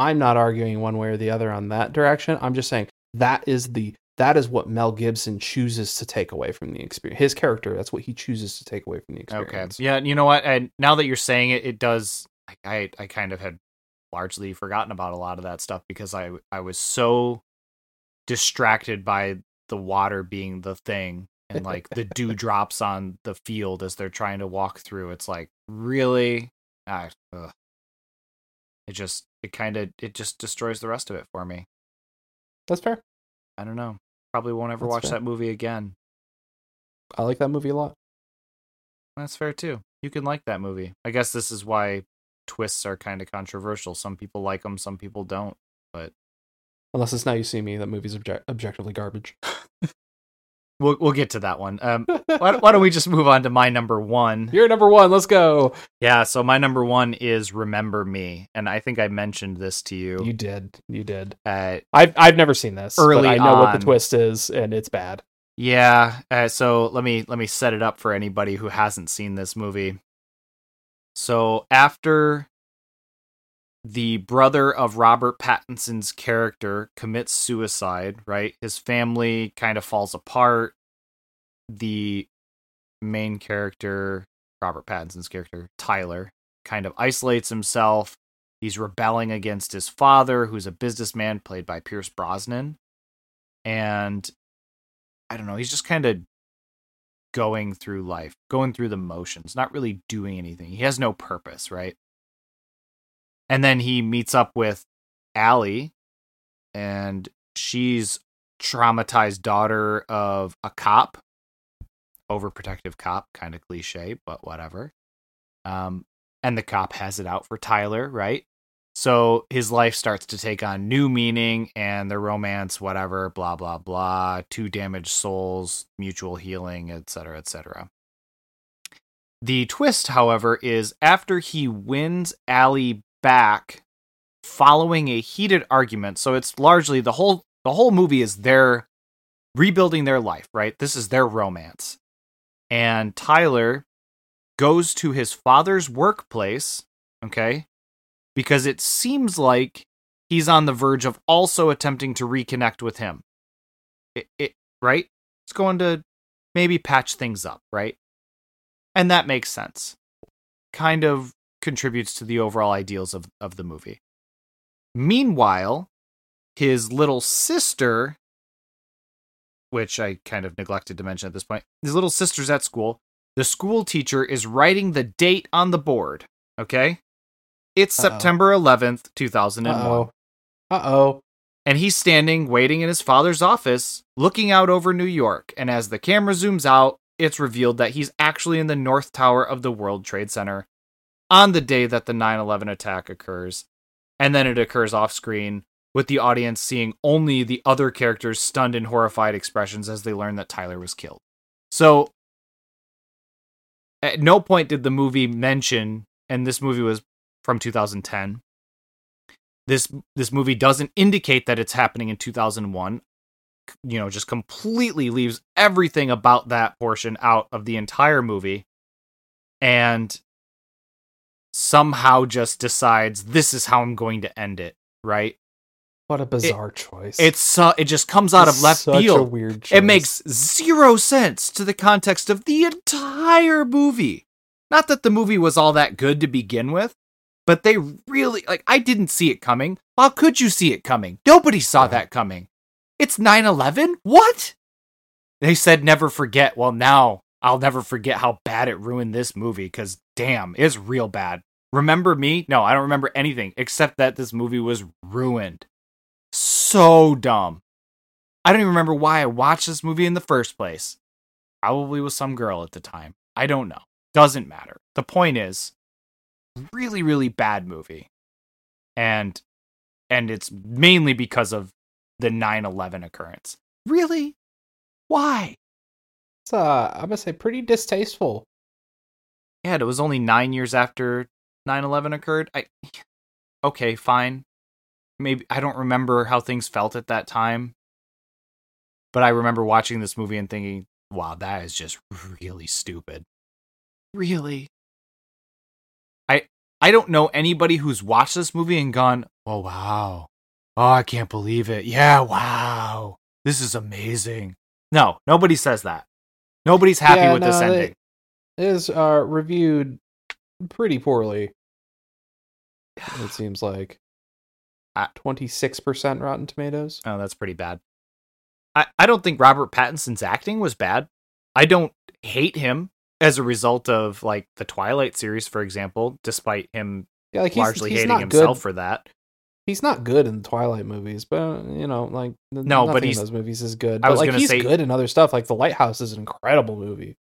I'm not arguing one way or the other on that direction. I'm just saying that is the that is what Mel Gibson chooses to take away from the experience. His character, that's what he chooses to take away from the experience. Okay. Yeah, you know what? And now that you're saying it, it does. I, I I kind of had largely forgotten about a lot of that stuff because I I was so distracted by the water being the thing and like the dew drops on the field as they're trying to walk through. It's like really, ah, ugh. It just it kind of it just destroys the rest of it for me. That's fair. I don't know. Probably won't ever That's watch fair. that movie again. I like that movie a lot. That's fair too. You can like that movie. I guess this is why twists are kind of controversial. Some people like them, some people don't. But unless it's now you see me, that movie's object- objectively garbage. We'll we'll get to that one. Um, why, why don't we just move on to my number one? You're number one. Let's go. Yeah, so my number one is "Remember Me," and I think I mentioned this to you. You did. You did. uh, I've I've never seen this. but Early I know what the twist is, and it's bad. Yeah, uh, so let me let me set it up for anybody who hasn't seen this movie. So after the brother of Robert Pattinson's character commits suicide, right? His family kind of falls apart. The main character, Robert Pattinson's character, Tyler, kind of isolates himself. He's rebelling against his father, who's a businessman played by Pierce Brosnan. And I don't know, he's just kind of going through life, going through the motions, not really doing anything. He has no purpose, right? And then he meets up with Ally, and she's traumatized daughter of a cop, overprotective cop, kind of cliche, but whatever. Um, and the cop has it out for Tyler, right? So his life starts to take on new meaning and the romance, whatever, blah, blah, blah, two damaged souls, mutual healing, etc., etc. The twist, however, is after he wins Ally back following a heated argument, so it's largely the whole the whole movie is their rebuilding their life, right? This is their romance. And Tyler goes to his father's workplace, okay? Because it seems like he's on the verge of also attempting to reconnect with him. It, it right? It's going to maybe patch things up, right? And that makes sense. Kind of contributes to the overall ideals of, of the movie. Meanwhile, his little sister, which I kind of neglected to mention at this point, his little sister's at school. The school teacher is writing the date on the board. Okay? It's Uh-oh. September 11th, 2001 Uh oh. Uh oh. and he's standing waiting in his father's office, looking out over New York. And as the camera zooms out, it's revealed that he's actually in the North Tower of the World Trade Center on the day that the 9 11 attack occurs. And then it occurs off screen, with the audience seeing only the other characters' stunned and horrified expressions as they learn that Tyler was killed. So, at no point did the movie mention, and this movie was from 2010 this this movie doesn't indicate that it's happening in 2001 you know just completely leaves everything about that portion out of the entire movie and somehow just decides this is how I'm going to end it right What a bizarre choice. it's so it just comes out of left field weird choice. it makes zero sense to the context of the entire movie. Not that the movie was all that good to begin with, but they really like I didn't see it coming. How could you see it coming? Nobody saw Yeah. that coming. It's 9/11? What? They said never forget. Well, now I'll never forget how bad it ruined this movie cuz damn, it's real bad. Remember me? No, I don't remember anything except that this movie was ruined. so dumb. I don't even remember why I watched this movie in the first place. Probably with some girl at the time. I don't know. Doesn't matter. The point is, really, really bad movie. And and it's mainly because of the 9-11 occurrence. Really? Why? It's uh, I'm gonna say pretty distasteful. Yeah, it was only nine years after 9-11 occurred. I okay, fine. Maybe I don't remember how things felt at that time. But I remember watching this movie and thinking, wow, that is just really stupid. Really? I I don't know anybody who's watched this movie and gone, "Oh wow. Oh, I can't believe it. Yeah, wow. This is amazing." No, nobody says that. Nobody's happy Yeah, with this no, they- ending. It is uh reviewed pretty poorly. It seems like twenty six percent Rotten Tomatoes. Oh, that's pretty bad. I, I don't think Robert Pattinson's acting was bad. I don't hate him as a result of like the Twilight series, for example, despite him Yeah, like he's, largely he's hating himself good. for that. He's not good in the Twilight movies, but you know, like No, but he's- those movies is good. I was like gonna he's say- good in other stuff. Like The Lighthouse is an incredible movie.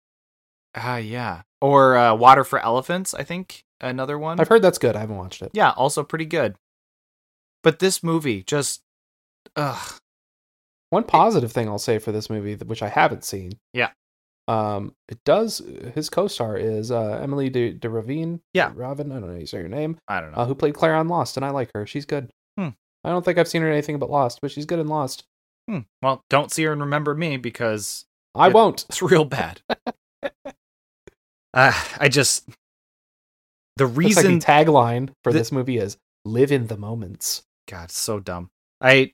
Ah, yeah. Or uh, Water for Elephants, I think another one. I've heard that's good. I haven't watched it. yeah, also pretty good. But this movie just, ugh. One positive thing I'll say for this movie, which I haven't seen. Yeah. Um, it does. His co-star is uh, Emily de, de Ravine. Yeah. Ravin. I don't know you say your name. I don't know. Uh, who played Claire on Lost, and I like her. She's good. Hmm. I don't think I've seen her in anything but Lost, but she's good in Lost. Hmm. Well, don't see her and remember me because I It- won't. it's real bad. uh, I just the Looks like reason the tagline for the- this movie is "Live in the moments." God, so dumb. I,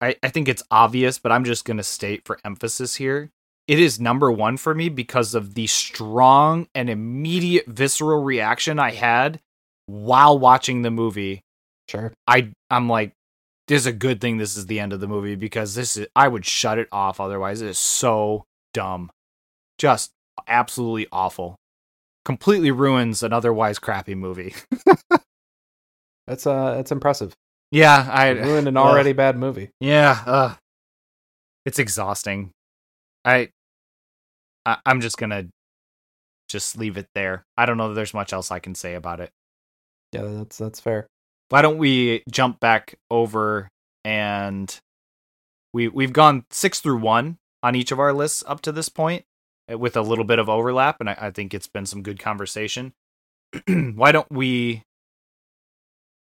I, I think it's obvious, but I'm just gonna state for emphasis here. It is number one for me because of the strong and immediate visceral reaction I had while watching the movie. Sure. I, I'm like, this is a good thing. This is the end of the movie because this is. I would shut it off otherwise. It is so dumb, just absolutely awful. Completely ruins an otherwise crappy movie. That's uh, that's impressive. yeah, I Ruined an already bad movie. Yeah, uh, it's exhausting. I, I, I'm just gonna just leave it there. I don't know that there's much else I can say about it. Yeah, that's that's fair. Why don't we jump back over and we we've gone six through one on each of our lists up to this point uh, with a little bit of overlap, and I, I think it's been some good conversation. why don't we?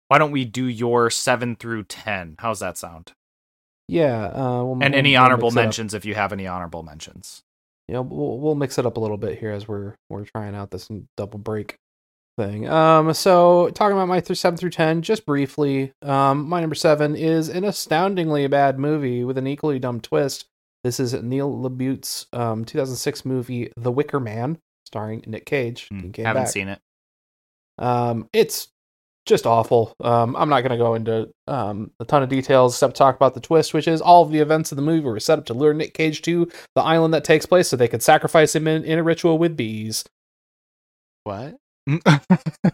Why don't we do your seven through ten? How's that sound? Yeah. Uh, we'll, And any we'll honorable mix it up. mentions if you have any honorable mentions. Yeah, we'll we'll mix it up a little bit here as we're we're trying out this double break thing. Um, so talking about my through seven through ten, just briefly. Um, my number seven is an astoundingly bad movie with an equally dumb twist. This is Neil LaBute's um 2006 movie The Wicker Man, starring Nick Cage. Hmm, Haven't back. seen it. Um, it's just awful. Um, I'm not going to go into um, a ton of details except talk about the twist, which is all of the events of the movie were set up to lure Nick Cage to the island that takes place so they could sacrifice him in, in a ritual with bees. What?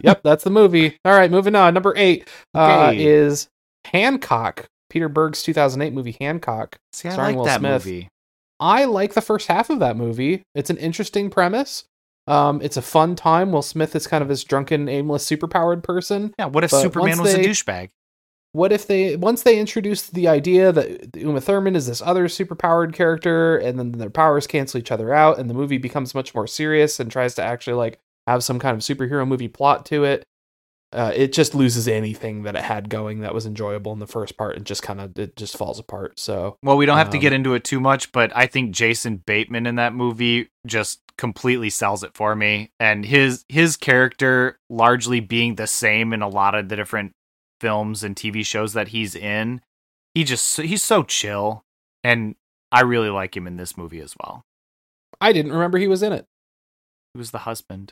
Yep, that's the movie. All right, moving on. Number eight uh, Okay. is Hancock, Peter Berg's 2008 movie Hancock. See, I like Will that Smith. movie. I like the first half of that movie. It's an interesting premise. Um, it's a fun time. Will Smith is kind of this drunken, aimless, superpowered person. Yeah. What if But Superman was a douchebag? what if they once they introduced the idea that Uma Thurman is this other superpowered character and then their powers cancel each other out and the movie becomes much more serious and tries to actually like have some kind of superhero movie plot to it uh, it just loses anything that it had going that was enjoyable in the first part and just kind of it just falls apart so Well, we don't have to Um, get into it too much, but I think Jason Bateman in that movie just completely sells it for me. And his his character largely being the same in a lot of the different films and TV shows that he's in. He just he's so chill and I really like him in this movie as well. i didn't remember he was in it He was the husband.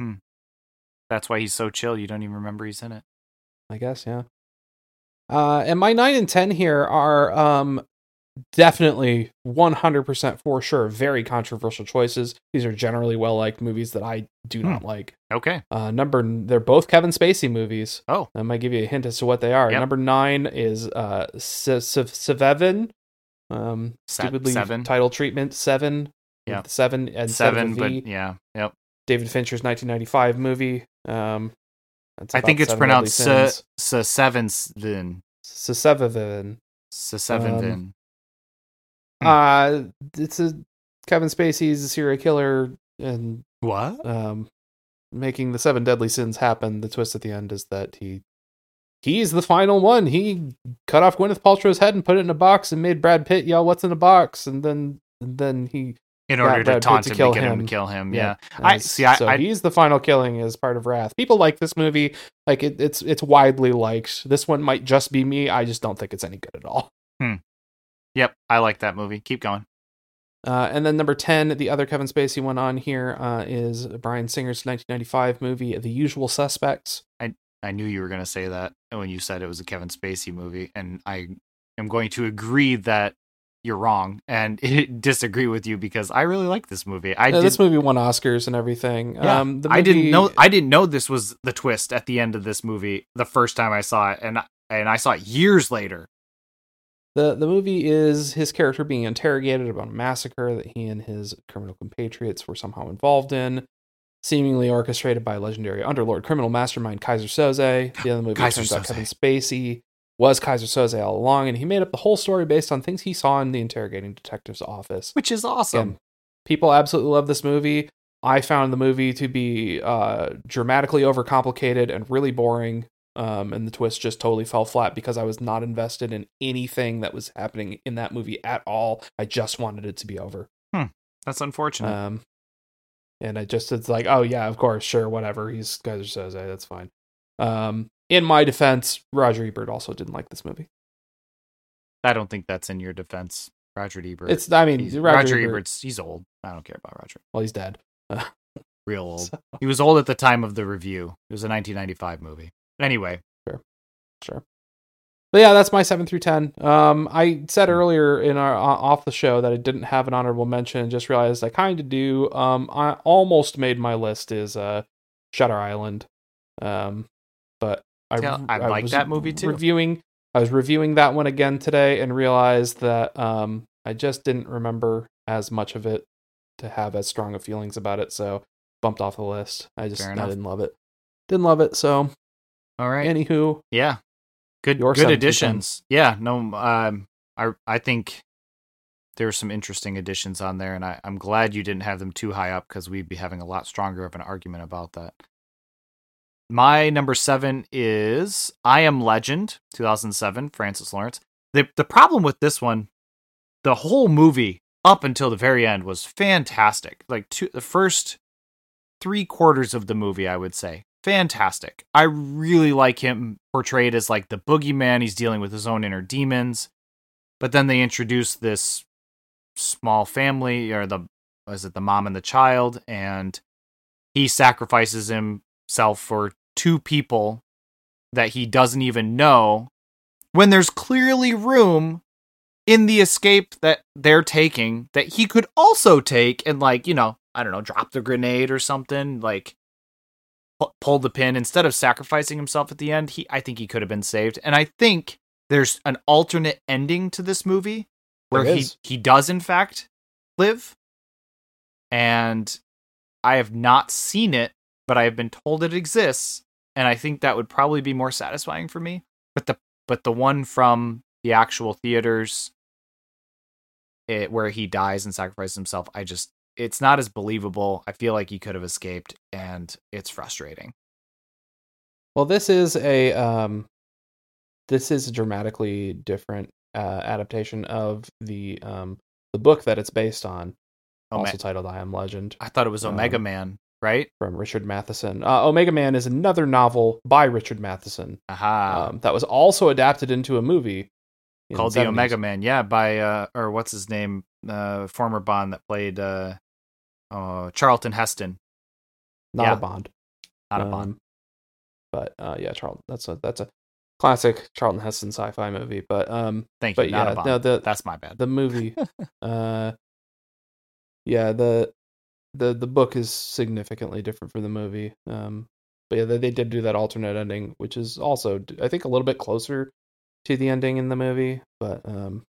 Hmm. That's why he's so chill. You don't even remember he's in it. I guess, yeah. Uh, and my nine and ten here are um, definitely 100% for sure very controversial choices. These are generally well liked movies that I do Hmm. not like. Okay. Uh, number they're both Kevin Spacey movies. Oh. I might give you a hint as to what they are. Yep. Number nine is uh Se- Se- Seven. Um, stupidly Seven. title treatment seven. Yeah. seven and Seven, seven, but yeah. Yep. David Fincher's 1995 movie. Um, that's I think it's pronounced deadly se, sins. se seven then. Se- Seven. Se seven Um. Hmm. Uh, it's a Kevin Spacey's a serial killer and What? um, making the seven deadly sins happen. The twist at the end is that he he's the final one. He cut off Gwyneth Paltrow's head and put it in a box and made Brad Pitt yell, "What's in a box?" And then and then he In order to taunt to him kill to get him. to him. kill him. Yeah. Yeah. I see. I, so I he's the final killing as part of Wrath. People like this movie. Like it, it's it's widely liked. This one might just be me. I just don't think it's any good at all. Hmm. yep. I like that movie. Keep going. Uh, and then number 10, the other Kevin Spacey one on here uh, is Bryan Singer's 1995 movie, The Usual Suspects. I, I knew you were going to say that when you said it was a Kevin Spacey movie, and I am going to agree that you're wrong and disagree with you because I really like this movie. I Uh, did, this movie won Oscars and everything. yeah, Um, the I didn't know I didn't know this was the twist at the end of this movie the first time I saw it, and I- and I saw it years later. The, the movie is his character being interrogated about a massacre that he and his criminal compatriots were somehow involved in, seemingly orchestrated by legendary underlord criminal mastermind Keyser Söze. The end of the movie turns out Söze. Kevin Spacey was Keyser Söze all along, and he made up the whole story based on things he saw in the interrogating detective's office. Which is awesome. Again, people absolutely love this movie. I found the movie to be uh, dramatically overcomplicated and really boring. Um, and the twist just totally fell flat because I was not invested in anything that was happening in that movie at all. I just wanted it to be over. That's unfortunate. Um, and I just it's like, oh yeah, of course, sure, whatever. He's Keyser Söze, that's fine. Um, in my defense, Roger Ebert also didn't like this movie. I don't think that's in your defense, Roger Ebert. It's, I mean, Roger, Roger Ebert, Ebert's he's old. I don't care about Roger. well, he's dead. Real old. So- He was old at the time of the review. It was a 1995 movie. Anyway, sure, Sure. But yeah, that's my seven through ten. Um, I said earlier in our uh, off the show that I didn't have an honorable mention. and Just realized I kind of do. Um, I almost made my list is uh, Shutter Island. Um, but I Yeah, I like that movie too. Reviewing, I was reviewing that one again today and realized that um, I just didn't remember as much of it to have as strong of feelings about it. So bumped off the list. I just I didn't love it. Didn't love it. So all right. anywho, Yeah. Good Your good additions. Yeah, no um I I think there were some interesting additions on there and I, I'm glad you didn't have them too high up because we'd be having a lot stronger of an argument about that. My number seven is I Am Legend, 2007, Francis Lawrence. The the problem with this one, the whole movie up until the very end was fantastic. Like two, the first three quarters of the movie, I would say, fantastic. I really like him portrayed as like the boogeyman. He's dealing with his own inner demons. But then they introduce this small family, or the was it the mom and the child, and he sacrifices himself for two people that he doesn't even know when there's clearly room in the escape that they're taking that he could also take and like you know i don't know drop the grenade or something like pu- pull the pin. Instead of sacrificing himself at the end he i think he could have been saved. And i think there's an alternate ending to this movie where he he does in fact live. And i have not seen it but i have been told it exists and i think that would probably be more satisfying for me. But the but the one from the actual theaters it, where he dies and sacrifices himself i just it's not as believable. I feel like he could have escaped and it's frustrating. Well, this is a um, this is a dramatically different uh, adaptation of the um, the book that it's based on, Ome- also titled "I Am Legend" i thought it was omega Um, man right from Richard Matheson. Uh, Omega Man is another novel by Richard Matheson aha um, that was also adapted into a movie called the 70s. omega man yeah by uh or what's his name uh former bond that played uh uh charlton heston not yeah. a Bond, not a bond Um, But uh, yeah, Charlton. that's a that's a classic Charlton Heston sci-fi movie. But um, Thank you. but not yeah, no, the That's my bad. the movie, uh, yeah, the the the book is significantly different from the movie. Um, but yeah, they, they did do that alternate ending, which is also I think a little bit closer to the ending in the movie. But um,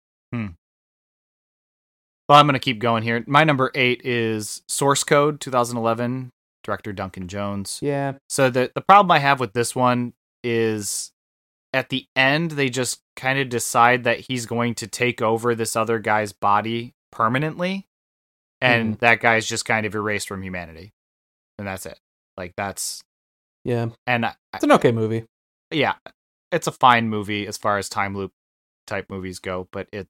Well, I'm going to keep going here. My number eight is Source Code 2011, director Duncan Jones. yeah, So the the problem I have with this one is at the end they just kind of decide that he's going to take over this other guy's body permanently, and that guy's just kind of erased from humanity, and that's it. Like that's yeah, and I, it's an okay movie. yeah, it's a fine movie as far as time loop type movies go, but it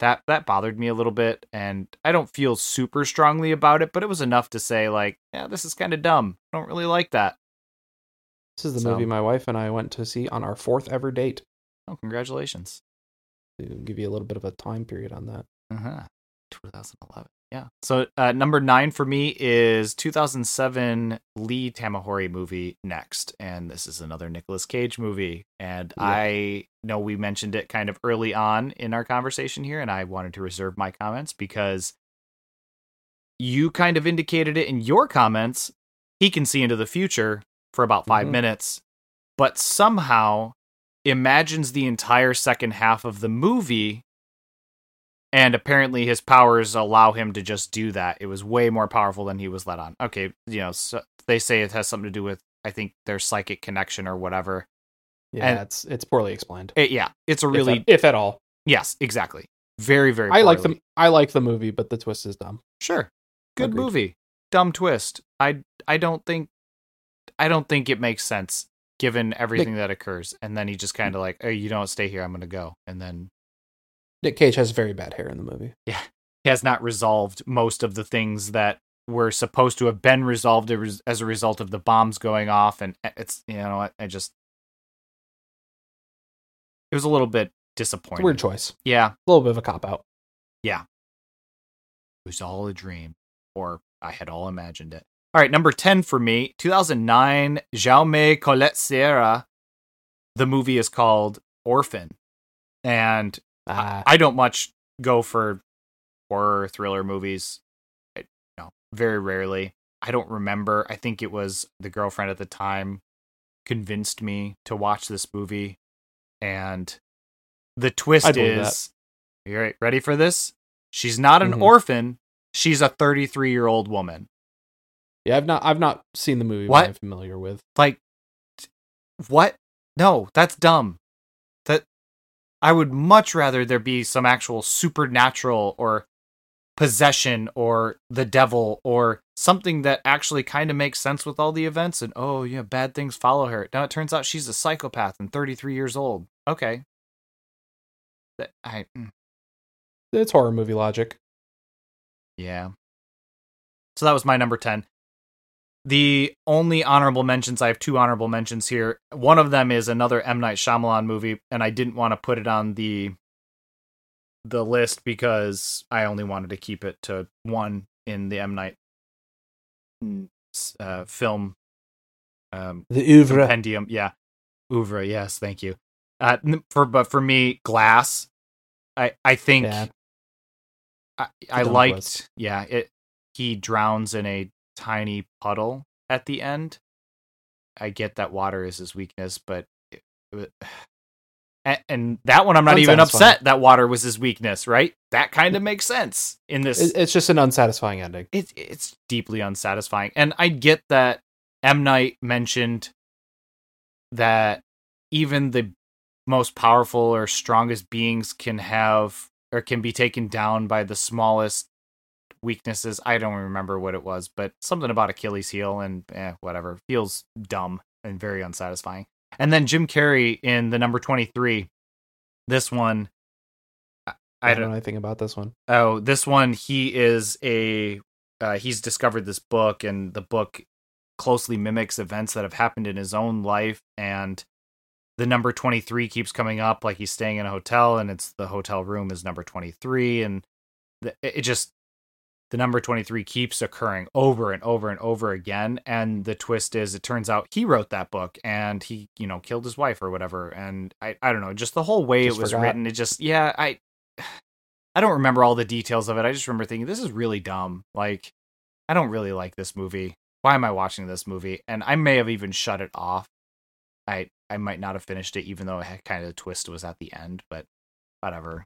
that that bothered me a little bit, and I don't feel super strongly about it, but it was enough to say like, yeah, this is kind of dumb. I don't really like that. This is the So- movie my wife and I went to see on our fourth ever date. Oh, congratulations. To give you a little bit of a time period on that. Uh-huh. 2011. Yeah. So uh, number nine for me is 2007 Lee Tamahori movie Next, and this is another Nicolas Cage movie. And Yeah. I know we mentioned it kind of early on in our conversation here, and I wanted to reserve my comments because you kind of indicated it in your comments. He can see into the future for about 5 Mhm. minutes, but somehow imagines the entire second half of the movie and apparently his powers allow him to just do that. It was way more powerful than he was let on. Okay, you know, so they say it has something to do with I think their psychic connection or whatever. Yeah, And- it's it's poorly explained. It- yeah, it's a if really at- if at all. yes, exactly. Very very. I like the I like the movie, but the twist is dumb. Sure, good Agreed. movie. Dumb twist. I I don't think I don't think it makes sense given everything that occurs. And then he just kind of like, oh, you don't stay here. I'm gonna go. And then Nick Cage has very bad hair in the movie. Yeah. He has not resolved most of the things that were supposed to have been resolved as a result of the bombs going off and it's you know what i just it was a little bit disappointing weird choice. yeah A little bit of a cop out. Yeah. It was all a dream or i had all imagined it all right number 10 for me 2009 Jaume Collet-Serra the movie is called orphan and Ah, I don't much go for horror thriller movies. I, no, very rarely. I don't remember. I think it was the girlfriend at the time convinced me to watch this movie, and the twist I is, you right, ready for this? She's not an Mhm. orphan. She's a 33 year old woman. yeah, I've not I've not seen the movie. What? I'm familiar with. Like, what? No, that's dumb. I would much rather there be some actual supernatural or possession or the devil or something that actually kind of makes sense with all the events and oh yeah bad things follow her. Now it turns out she's a psychopath and 33 years old. Okay. That- i mm, It's horror movie logic. yeah. So that was my number 10 the only honorable mentions i have two honorable mentions here. One of them is another m. Night Shyamalan movie and i didn't want to put it on the the list because i only wanted to keep it to one in the m. Night mm, uh, film um The oeuvre. compendium. Yeah. Oeuvre yes thank you. Uh for but for me glass. I i think Yeah. I, I dumb liked twist. yeah it he drowns in a tiny puddle at the end i get that water is his weakness but it, uh, it- and, and that one i'm not even upset that water was his weakness right that kind of makes sense in this It's just an unsatisfying ending. it, it's deeply unsatisfying. And I get that M. Night mentioned that even the most powerful or strongest beings can have or can be taken down by the smallest weaknesses. I don't remember what it was, but something about Achilles' heel and eh, whatever feels dumb and very unsatisfying. And then Jim Carrey in the number 23. This one, I, I I don't know anything about this one. Oh, this one he is a uh, he's discovered this book and the book closely mimics events that have happened in his own life and the number 23 keeps coming up like he's staying in a hotel and it's the hotel room is number 23 and the, it just the number 23 keeps occurring over and over and over again. And the twist is it turns out he wrote that book and he you know killed his wife or whatever. And i i don't know just the whole way Just it was forgot. written it just yeah i i don't remember all the details of it. I just remember thinking this is really dumb. Like i don't really like this movie. Why am i watching this movie? And i may have even shut it off. I i might not have finished it even though it had kind of the twist was at the end but whatever.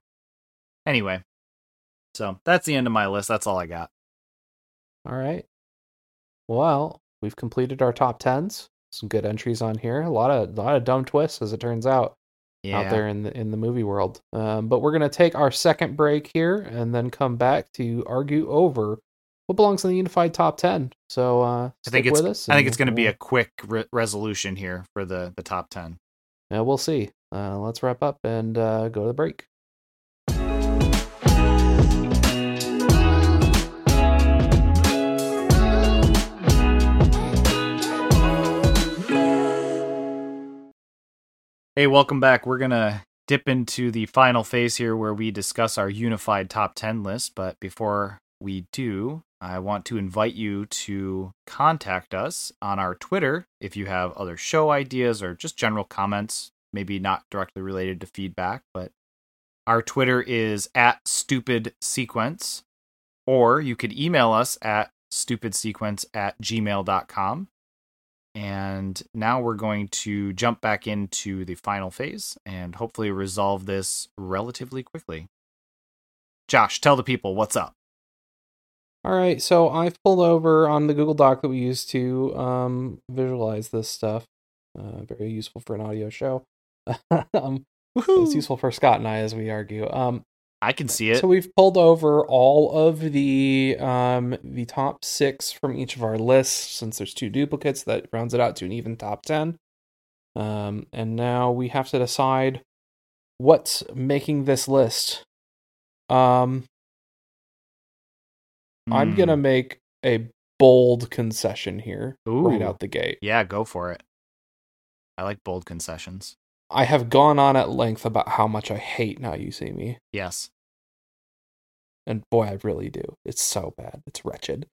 Anyway so that's the end of my list that's all i got All right. Well, we've completed our top tens. Some good entries on here. A lot of a lot of dumb twists, as it turns out, yeah out there in the in the movie world. Um, but we're gonna take our second break here and then come back to argue over what belongs in the unified top ten. So uh, I think it's. I think it's going to be a quick re- resolution here for the the top 10. Yeah, we'll see. Uh, let's wrap up and uh, go to the break. Hey, welcome back. We're going to dip into the final phase here where we discuss our unified top 10 list, but before we do, I want to invite you to contact us on our Twitter if you have other show ideas or just general comments, maybe not directly related to feedback, but our Twitter is at stupid sequence, or you could email us at stupidsequence at gmail.com. And now we're going to jump back into the final phase and hopefully resolve this relatively quickly. Josh, tell the people what's up. All right, so I've pulled over on the Google Doc that we use to um, visualize this stuff. Uh, very useful for an audio show. um, it's useful for Scott and I as we argue. Um, I can see it. so we've pulled over all of the um, the top six from each of our lists, since there's two duplicates that rounds it out to an even top ten. Um, and now we have to decide what's making this list. Um, I'm Hmm. gonna make a bold concession here right out the gate. Yeah, go for it. I like bold concessions. I have gone on at length about how much I hate Now You See Me, Yes. And boy, I really do. It's so bad. It's wretched.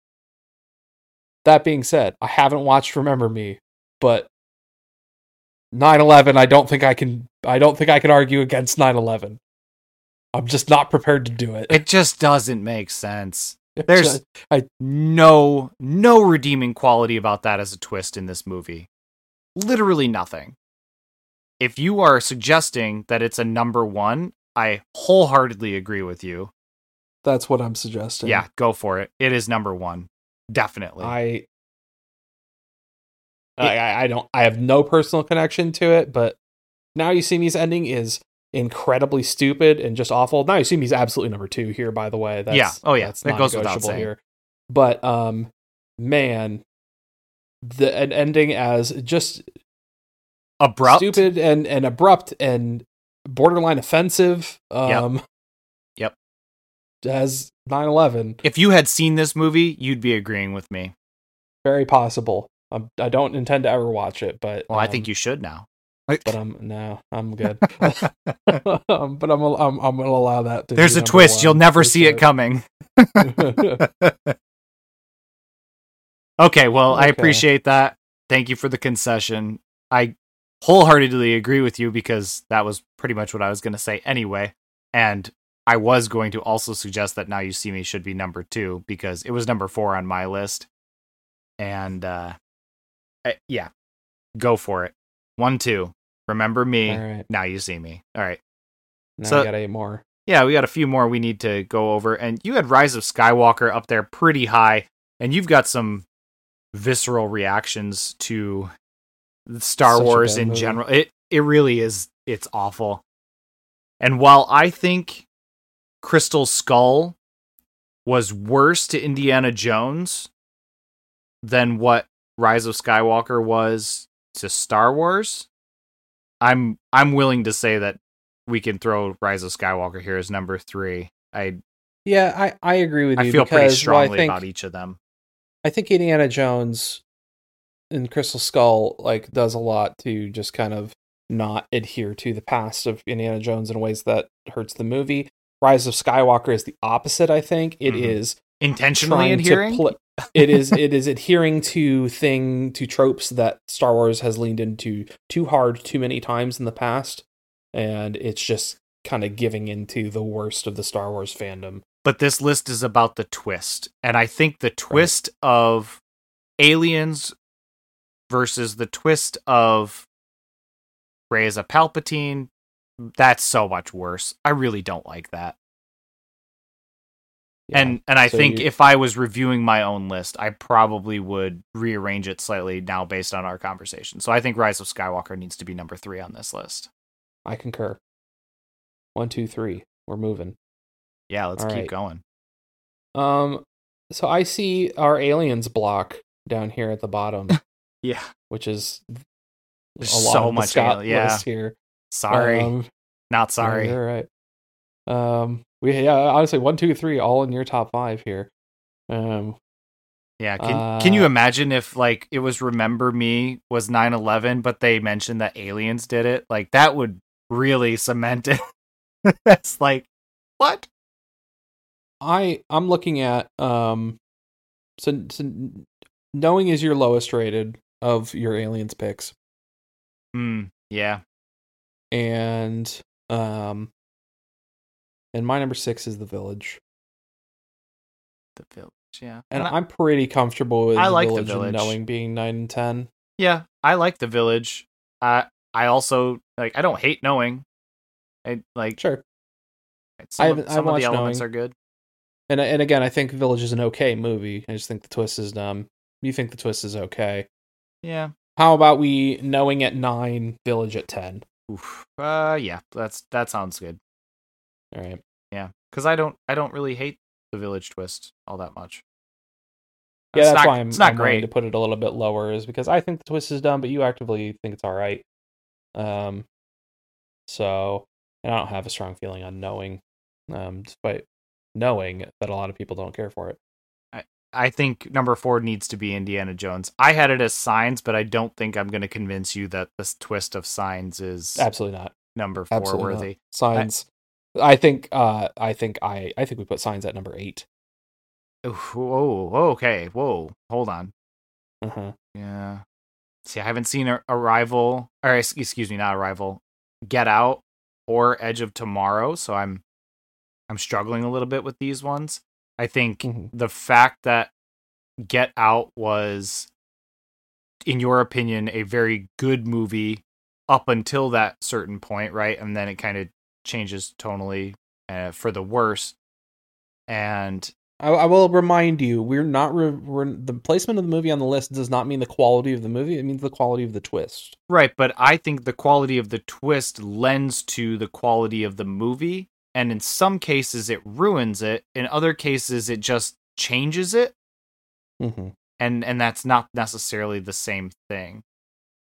That being said, I haven't watched Remember Me, but 9/11. I don't think I can. I don't think I can argue against 9/11. I'm just not prepared to do it. It just doesn't make sense. There's I no no redeeming quality about that as a twist in this movie. Literally nothing. If you are suggesting that it's a number 1, I wholeheartedly agree with you. That's what I'm suggesting. Yeah, go for it. It is number 1. Definitely. I, I, I- don't. I have no personal connection to it, but now you see me's ending is incredibly stupid and just awful. Now you see me's absolutely number two here. By the way, that's, Yeah. Oh, yeah. that's That goes without saying. here. But um, man, the an ending as just Abrupt. stupid and and abrupt and borderline offensive. Um, Yep. As 9/11, If you had seen this movie, you'd be agreeing with me. very possible. Um, I don't intend to ever watch it, but Well, I um, think you should now. but I'm no, I'm good. um, but I'm, I'm I'm gonna allow that. to There's a twist. one You'll never see it coming. okay, well, I appreciate that. Thank you for the concession. I wholeheartedly agree with you because that was pretty much what I was going to say anyway. And I was going to also suggest that Now You See Me should be number two because it was number four on my list. And uh, eh, yeah, go for it. One, two. Remember me. Right, Now You See Me. All right. now So- I got eight more. Yeah, we got a few more we need to go over. And you had Rise of Skywalker up there pretty high, and you've got some visceral reactions to Star Such Wars in movie. general. It it really is it's awful. And while I think Crystal Skull was worse to Indiana Jones than what Rise of Skywalker was to Star Wars, I'm I'm willing to say that we can throw Rise of Skywalker here as number three. I Yeah, I I agree with you. I feel pretty strongly I think, about each of them. I think Indiana Jones and Crystal Skull like does a lot to just kind of not adhere to the past of Indiana Jones in ways that hurts the movie. Rise of Skywalker is the opposite, I think. It is Mhm. intentionally adhering. pl- it is it is adhering to thing to tropes that Star Wars has leaned into too hard too many times in the past, and it's just kind of giving into the worst of the Star Wars fandom. but this list is about the twist, and I think the twist of aliens versus the twist of Rey as a Palpatine. That's so much worse. I really don't like that. Yeah. And and I So think you- if I was reviewing my own list, I probably would rearrange it slightly now based on our conversation. So I think Rise of Skywalker needs to be number three on this list. I concur. One, two, three. We're moving. Yeah, let's All keep right. going. Um, so I see our aliens block down here at the bottom, Yeah, which is There's a lot so of much Scott yeah. list here. Sorry, Um, not yeah, sorry. you're right. Um, we yeah, honestly, one, two, three, all in your top five here. Um, Yeah, can can you Uh, imagine if like it was Remember Me was 9/11 but they mentioned that aliens did it? Like that would really cement it. That's like what? I I'm looking at um, so, so knowing is your lowest rated of your aliens picks, Hmm, yeah. And um, and my number six is the village. The village, yeah. And I- I'm pretty comfortable with I the like the village, and Village. knowing being nine and ten. yeah, I like the village. I I also like I don't hate knowing. I like Sure. some, I of, some of the elements Knowing. are good. And and again, I think Village is an okay movie. I just think the twist is dumb. You think the twist is okay? Yeah. How about we knowing at nine, Village at ten? Oof. Uh yeah, that's that sounds good. All right. Yeah. Cuz I don't I don't really hate the village twist all that much. Yeah, It's that's not, why I'm, it's not I'm great. to put it a little bit lower, is because I think the twist is dumb, but you actively think it's all right. Um, so and I don't have a strong feeling on knowing, um, despite knowing that a lot of people don't care for it. I think number four needs to be Indiana Jones. I had it as Signs, but I don't think I'm going to convince you that this twist of Signs is Absolutely not. number four Absolutely not. worthy. Signs. I, think. Uh, I think. I. I think we put signs at number eight. Whoa, okay, whoa, hold on. Uh-huh. Yeah. See, I haven't seen Ar- Arrival, or excuse me, not Arrival, Get Out, or Edge of Tomorrow. So I'm, I'm struggling a little bit with these ones. I think Mhm. the fact that Get Out was, in your opinion, a very good movie up until that certain point, right? And then it kind of changes tonally uh, for the worse. And I, I will remind you, we're not. Re- we're, the placement of the movie on the list does not mean the quality of the movie. It means the quality of the twist. Right, but I think the quality of the twist lends to the quality of the movie, and in some cases it ruins it. In other cases, it just changes it, Mm-hmm. and and that's not necessarily the same thing.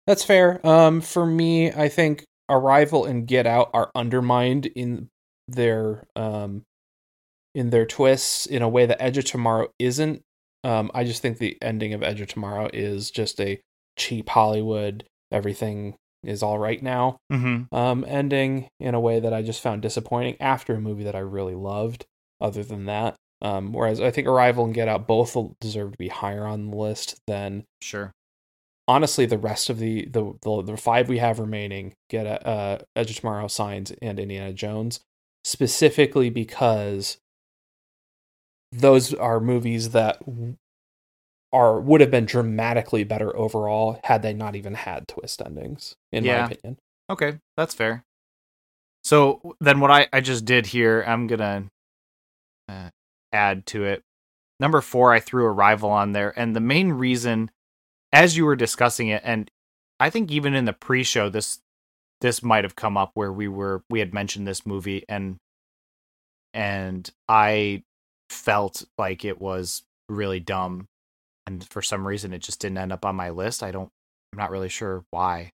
That's fair. Um, for me, I think Arrival and Get Out are undermined in their um in their twists in a way that Edge of Tomorrow isn't. Um, I just think the ending of Edge of Tomorrow is just a cheap Hollywood. Everything is all right now. Mm-hmm. Um, ending in a way that I just found disappointing after a movie that I really loved. Other than that, um, whereas I think Arrival and Get Out both deserve to be higher on the list than Sure. honestly the rest of the the the, the five we have remaining get a, uh edge of tomorrow signs and indiana jones specifically because those are movies that are would have been dramatically better overall had they not even had twist endings in Yeah. my opinion Okay, that's fair. So then, what I I just did here, I'm gonna uh, add to it. Number four, I threw Arrival on there, and the main reason, as you were discussing it, and I think even in the pre-show, this this might have come up where we were we had mentioned this movie, and and I felt like it was really dumb, and for some reason, it just didn't end up on my list. I don't, I'm not really sure why.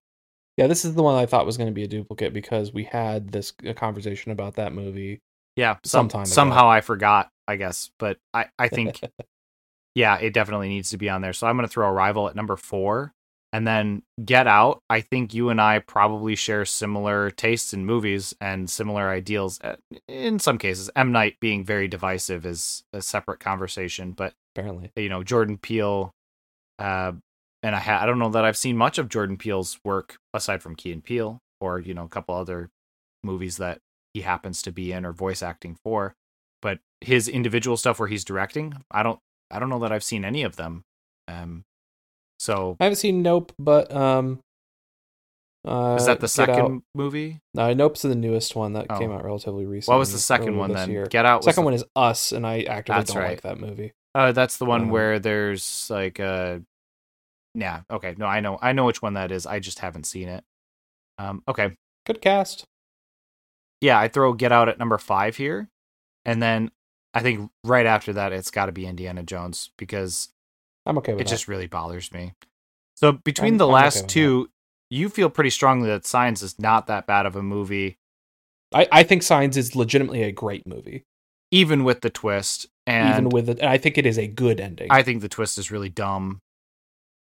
yeah this is the one i thought was going to be a duplicate because we had this a conversation about that movie yeah some some, time ago. somehow i forgot i guess but i i think yeah it definitely needs to be on there so i'm going to throw arrival at number four And then Get Out, I think you and I probably share similar tastes in movies and similar ideals. uh, In some cases, M Night being very divisive is a separate conversation, but Apparently, you know Jordan Peele, uh, and I ha- I don't know that I've seen much of Jordan Peele's work aside from Key and Peele or you know a couple other movies that he happens to be in or voice acting for, but his individual stuff where he's directing, I don't I don't know that I've seen any of them. Um, so I haven't seen Nope, but um, uh, is that the second movie? No, Nope's the newest one that Oh. came out relatively recently. What was the second one then? year. Get Out. Was Second the- one is Us, and I actively That's don't right. like that movie. Uh, that's the one Um, where there's like a. Yeah. Okay. No, I know. I know which one that is. I just haven't seen it. Um. Okay. Good cast. Yeah, I throw Get Out at number five here, and then I think right after that it's got to be Indiana Jones because I'm okay with it that. just really bothers me. So between I'm- the I'm last with two, you feel pretty strongly that Signs is not that bad of a movie, I, I think Signs is legitimately a great movie, even with the twist. And even with it. I think it is a good ending. I think the twist is really dumb.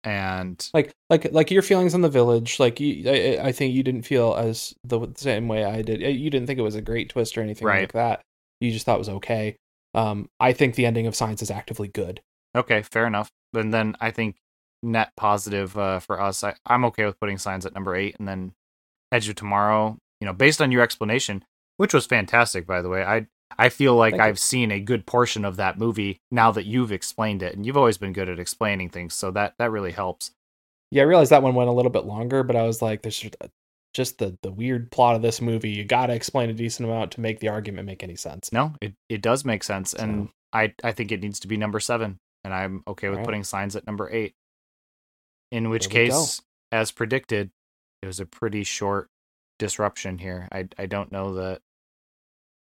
And like like like your feelings on the village. Like you, I, I think you didn't feel as the same way I did. You didn't think it was a great twist or anything Right. like that. You just thought it was okay. Um, I think the ending of Signs is actively good. Okay, fair enough. And then I think net positive uh, for us. I, I'm okay with putting signs at number eight, and then Edge of Tomorrow. You know, based on your explanation, which was fantastic, by the way. I I feel like Thank. I've seen a good portion of that movie now that you've explained it, and you've always been good at explaining things, so that that really helps. Yeah, I realized that one went a little bit longer, but I was like, there's just- just the the weird plot of this movie. You got to explain a decent amount to make the argument make any sense. No, it it does make sense, and I I think it needs to be number seven, and I'm okay with Alright. putting signs at number eight. In which There case, as predicted, it was a pretty short disruption here. I I don't know that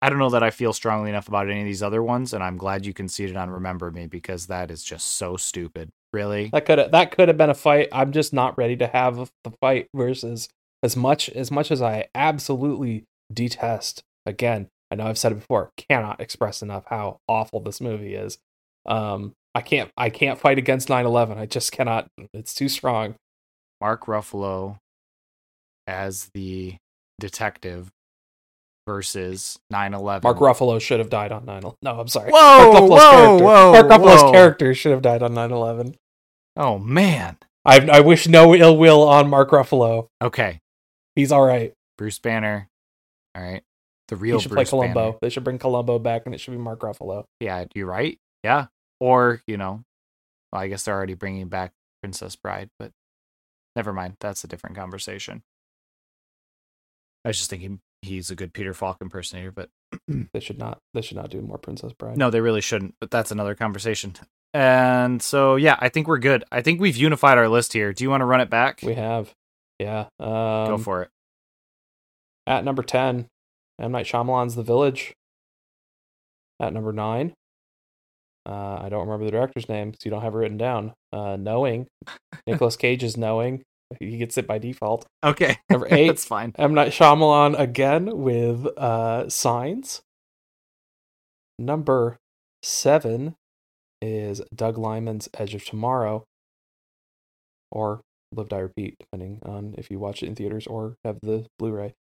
I don't know that I feel strongly enough about any of these other ones, and I'm glad you conceded on Remember Me because that is just so stupid. Really? That could that could have been a fight. I'm just not ready to have the fight versus as much as much as I absolutely detest. Again, I know I've said it before. Cannot express enough how awful this movie is. Um, I can't I can't fight against 9/11. I just cannot. It's too strong. Mark Ruffalo as the detective versus 9/11. Mark Ruffalo should have died on 9/11. No, I'm sorry. Whoa, Mark Ruffalo's whoa, character. whoa, Mark Ruffalo's whoa. character should have died on 9/11. Oh man. I I wish no ill will on Mark Ruffalo. Okay. He's all right. Bruce Banner. All right. The real He should Bruce play Columbo. Banner. They should bring Columbo back, and it should be Mark Ruffalo. Yeah, you're right. Yeah. Or, you know, well, I guess they're already bringing back Princess Bride, but never mind. That's a different conversation. I was just thinking he's a good Peter Falk impersonator, but They should not. They should not do more Princess Bride. no, they really shouldn't. But that's another conversation. And so, yeah, I think we're good. I think we've unified our list here. Do you want to run it back? we have. Yeah. Um, Go for it. At number ten, M Night Shyamalan's The Village. At number nine, uh, I don't remember the director's name because you don't have it written down. Uh, Knowing, Nicolas Cage is Knowing. He gets it by default. Okay. Number eight, that's fine. M Night Shyamalan again with uh, Signs. Number seven is Doug Liman's Edge of Tomorrow, or Live Die Repeat, depending on if you watch it in theaters or have the Blu-ray.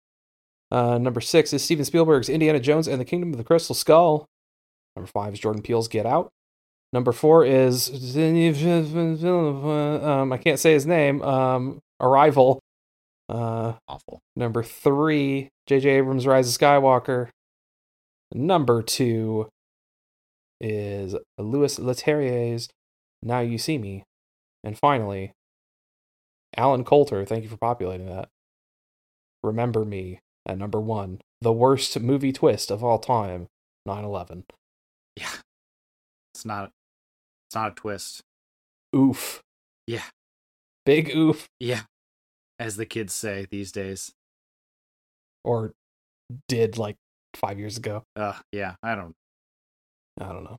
Uh, number six is Steven Spielberg's Indiana Jones and the Kingdom of the Crystal Skull. Number five is Jordan Peele's Get Out. Number four is um, I can't say his name. Um, Arrival. Uh, Awful. Number three, J.J. Abrams' Rise of Skywalker. Number two is Louis Leterrier's Now You See Me. And finally, Allen Coulter, thank you for populating that. Remember Me at number one. The worst movie twist of all time 9 11. Yeah. It's not it's not a twist. Oof. Yeah. Big oof. Yeah. As the kids say these days. Or did like five years ago. Uh yeah, I don't I don't know.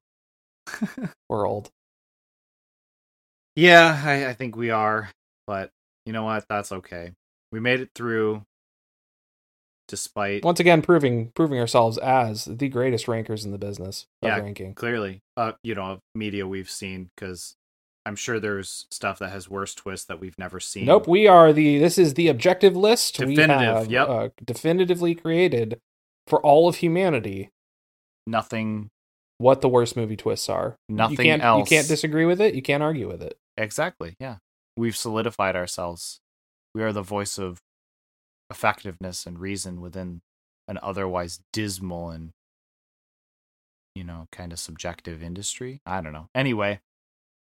We're old. Yeah, I, I think we are, but you know what? That's okay. We made it through despite once again proving proving ourselves as the greatest rankers in the business of Yeah. ranking. clearly uh you know media we've seen because I'm sure there's stuff that has worse twists that we've never seen. Nope, we are the. This is the objective list. we Definitive, have, yep. uh, definitively created for all of humanity Nothing. what the worst movie twists are. Nothing you can't, else. You can't disagree with it. You can't argue with it. Exactly. Yeah. We've solidified ourselves. We are the voice of effectiveness and reason within an otherwise dismal and, you know, kind of subjective industry. I don't know. Anyway.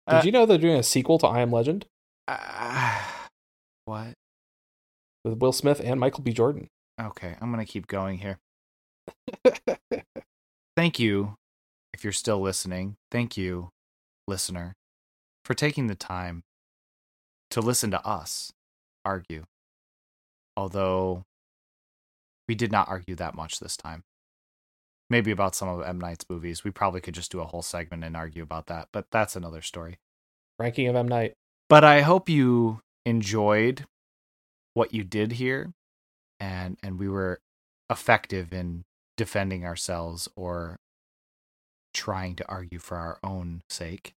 Did Uh, you know they're doing a sequel to I Am Legend Uh, what? with Will Smith and Michael B. Jordan? Okay. I'm going to keep going here. Thank you, if you're still listening. Thank you, listener, for taking the time to listen to us argue. Although we did not argue that much this time. Maybe about some of M. Night's movies. We probably could just do a whole segment and argue about that, but that's another story. Ranking of M Night. But I hope you enjoyed what you did here and and we were effective in defending ourselves or trying to argue for our own sake.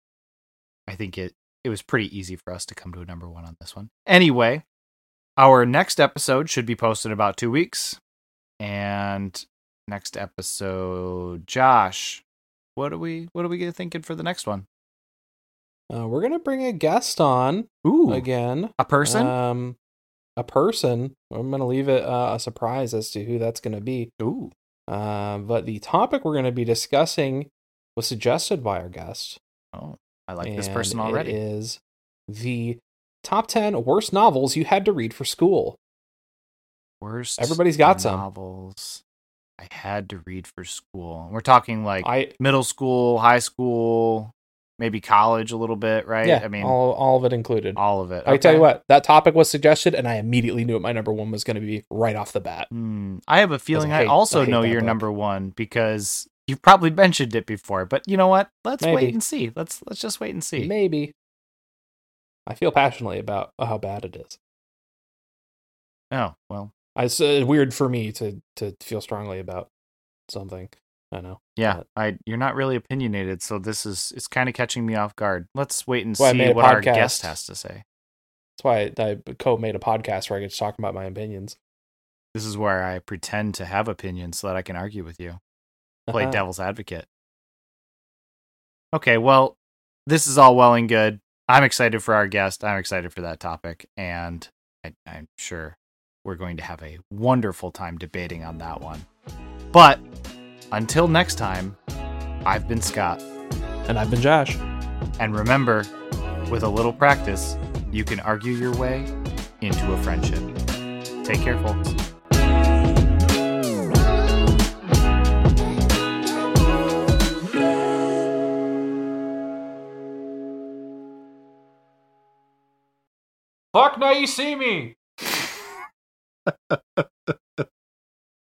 I think it it was pretty easy for us to come to a number 1 on this one. Anyway, our next episode should be posted in about 2 weeks. And next episode, Josh, what are we what are we thinking for the next one? Uh, we're gonna bring a guest on Ooh, again. a person? Um, a person. I'm gonna leave it uh, a surprise as to who that's gonna be. Ooh. Uh, but the topic we're gonna be discussing was suggested by our guest. Oh, I like this person already. is the top ten worst novels you had to read for school. Worst Everybody's got some. novels I had to read for school. We're talking like I middle school, high school, maybe college a little bit, right? yeah, I mean, all, all of it included. All of it. I tell you what, that topic was suggested, and I immediately knew what my number one was going to be right off the bat. Hmm, I have a feeling I, hate- also I know your book. number one because you've probably mentioned it before. But you know what? Let's Maybe. wait and see. Let's let's just wait and see. Maybe. I feel passionately about how bad it is. Oh well, It's uh, weird for me to to feel strongly about something. I know. yeah. But- I you're not really opinionated, so this is it's kind of catching me off guard. Let's wait and I see what our guest has to say. That's why I, I co-made a podcast where I get to talk about my opinions. This is where I pretend to have opinions so that I can argue with you. play Uh-huh. devil's advocate. Okay, well, this is all well and good. I'm excited for our guest. I'm excited for that topic, and I, I'm sure we're going to have a wonderful time debating on that one. But until next time, I've been Scott, And I've been Josh. and remember, with a little practice, you can argue your way into a friendship. Take care, folks. Fuck now you see me.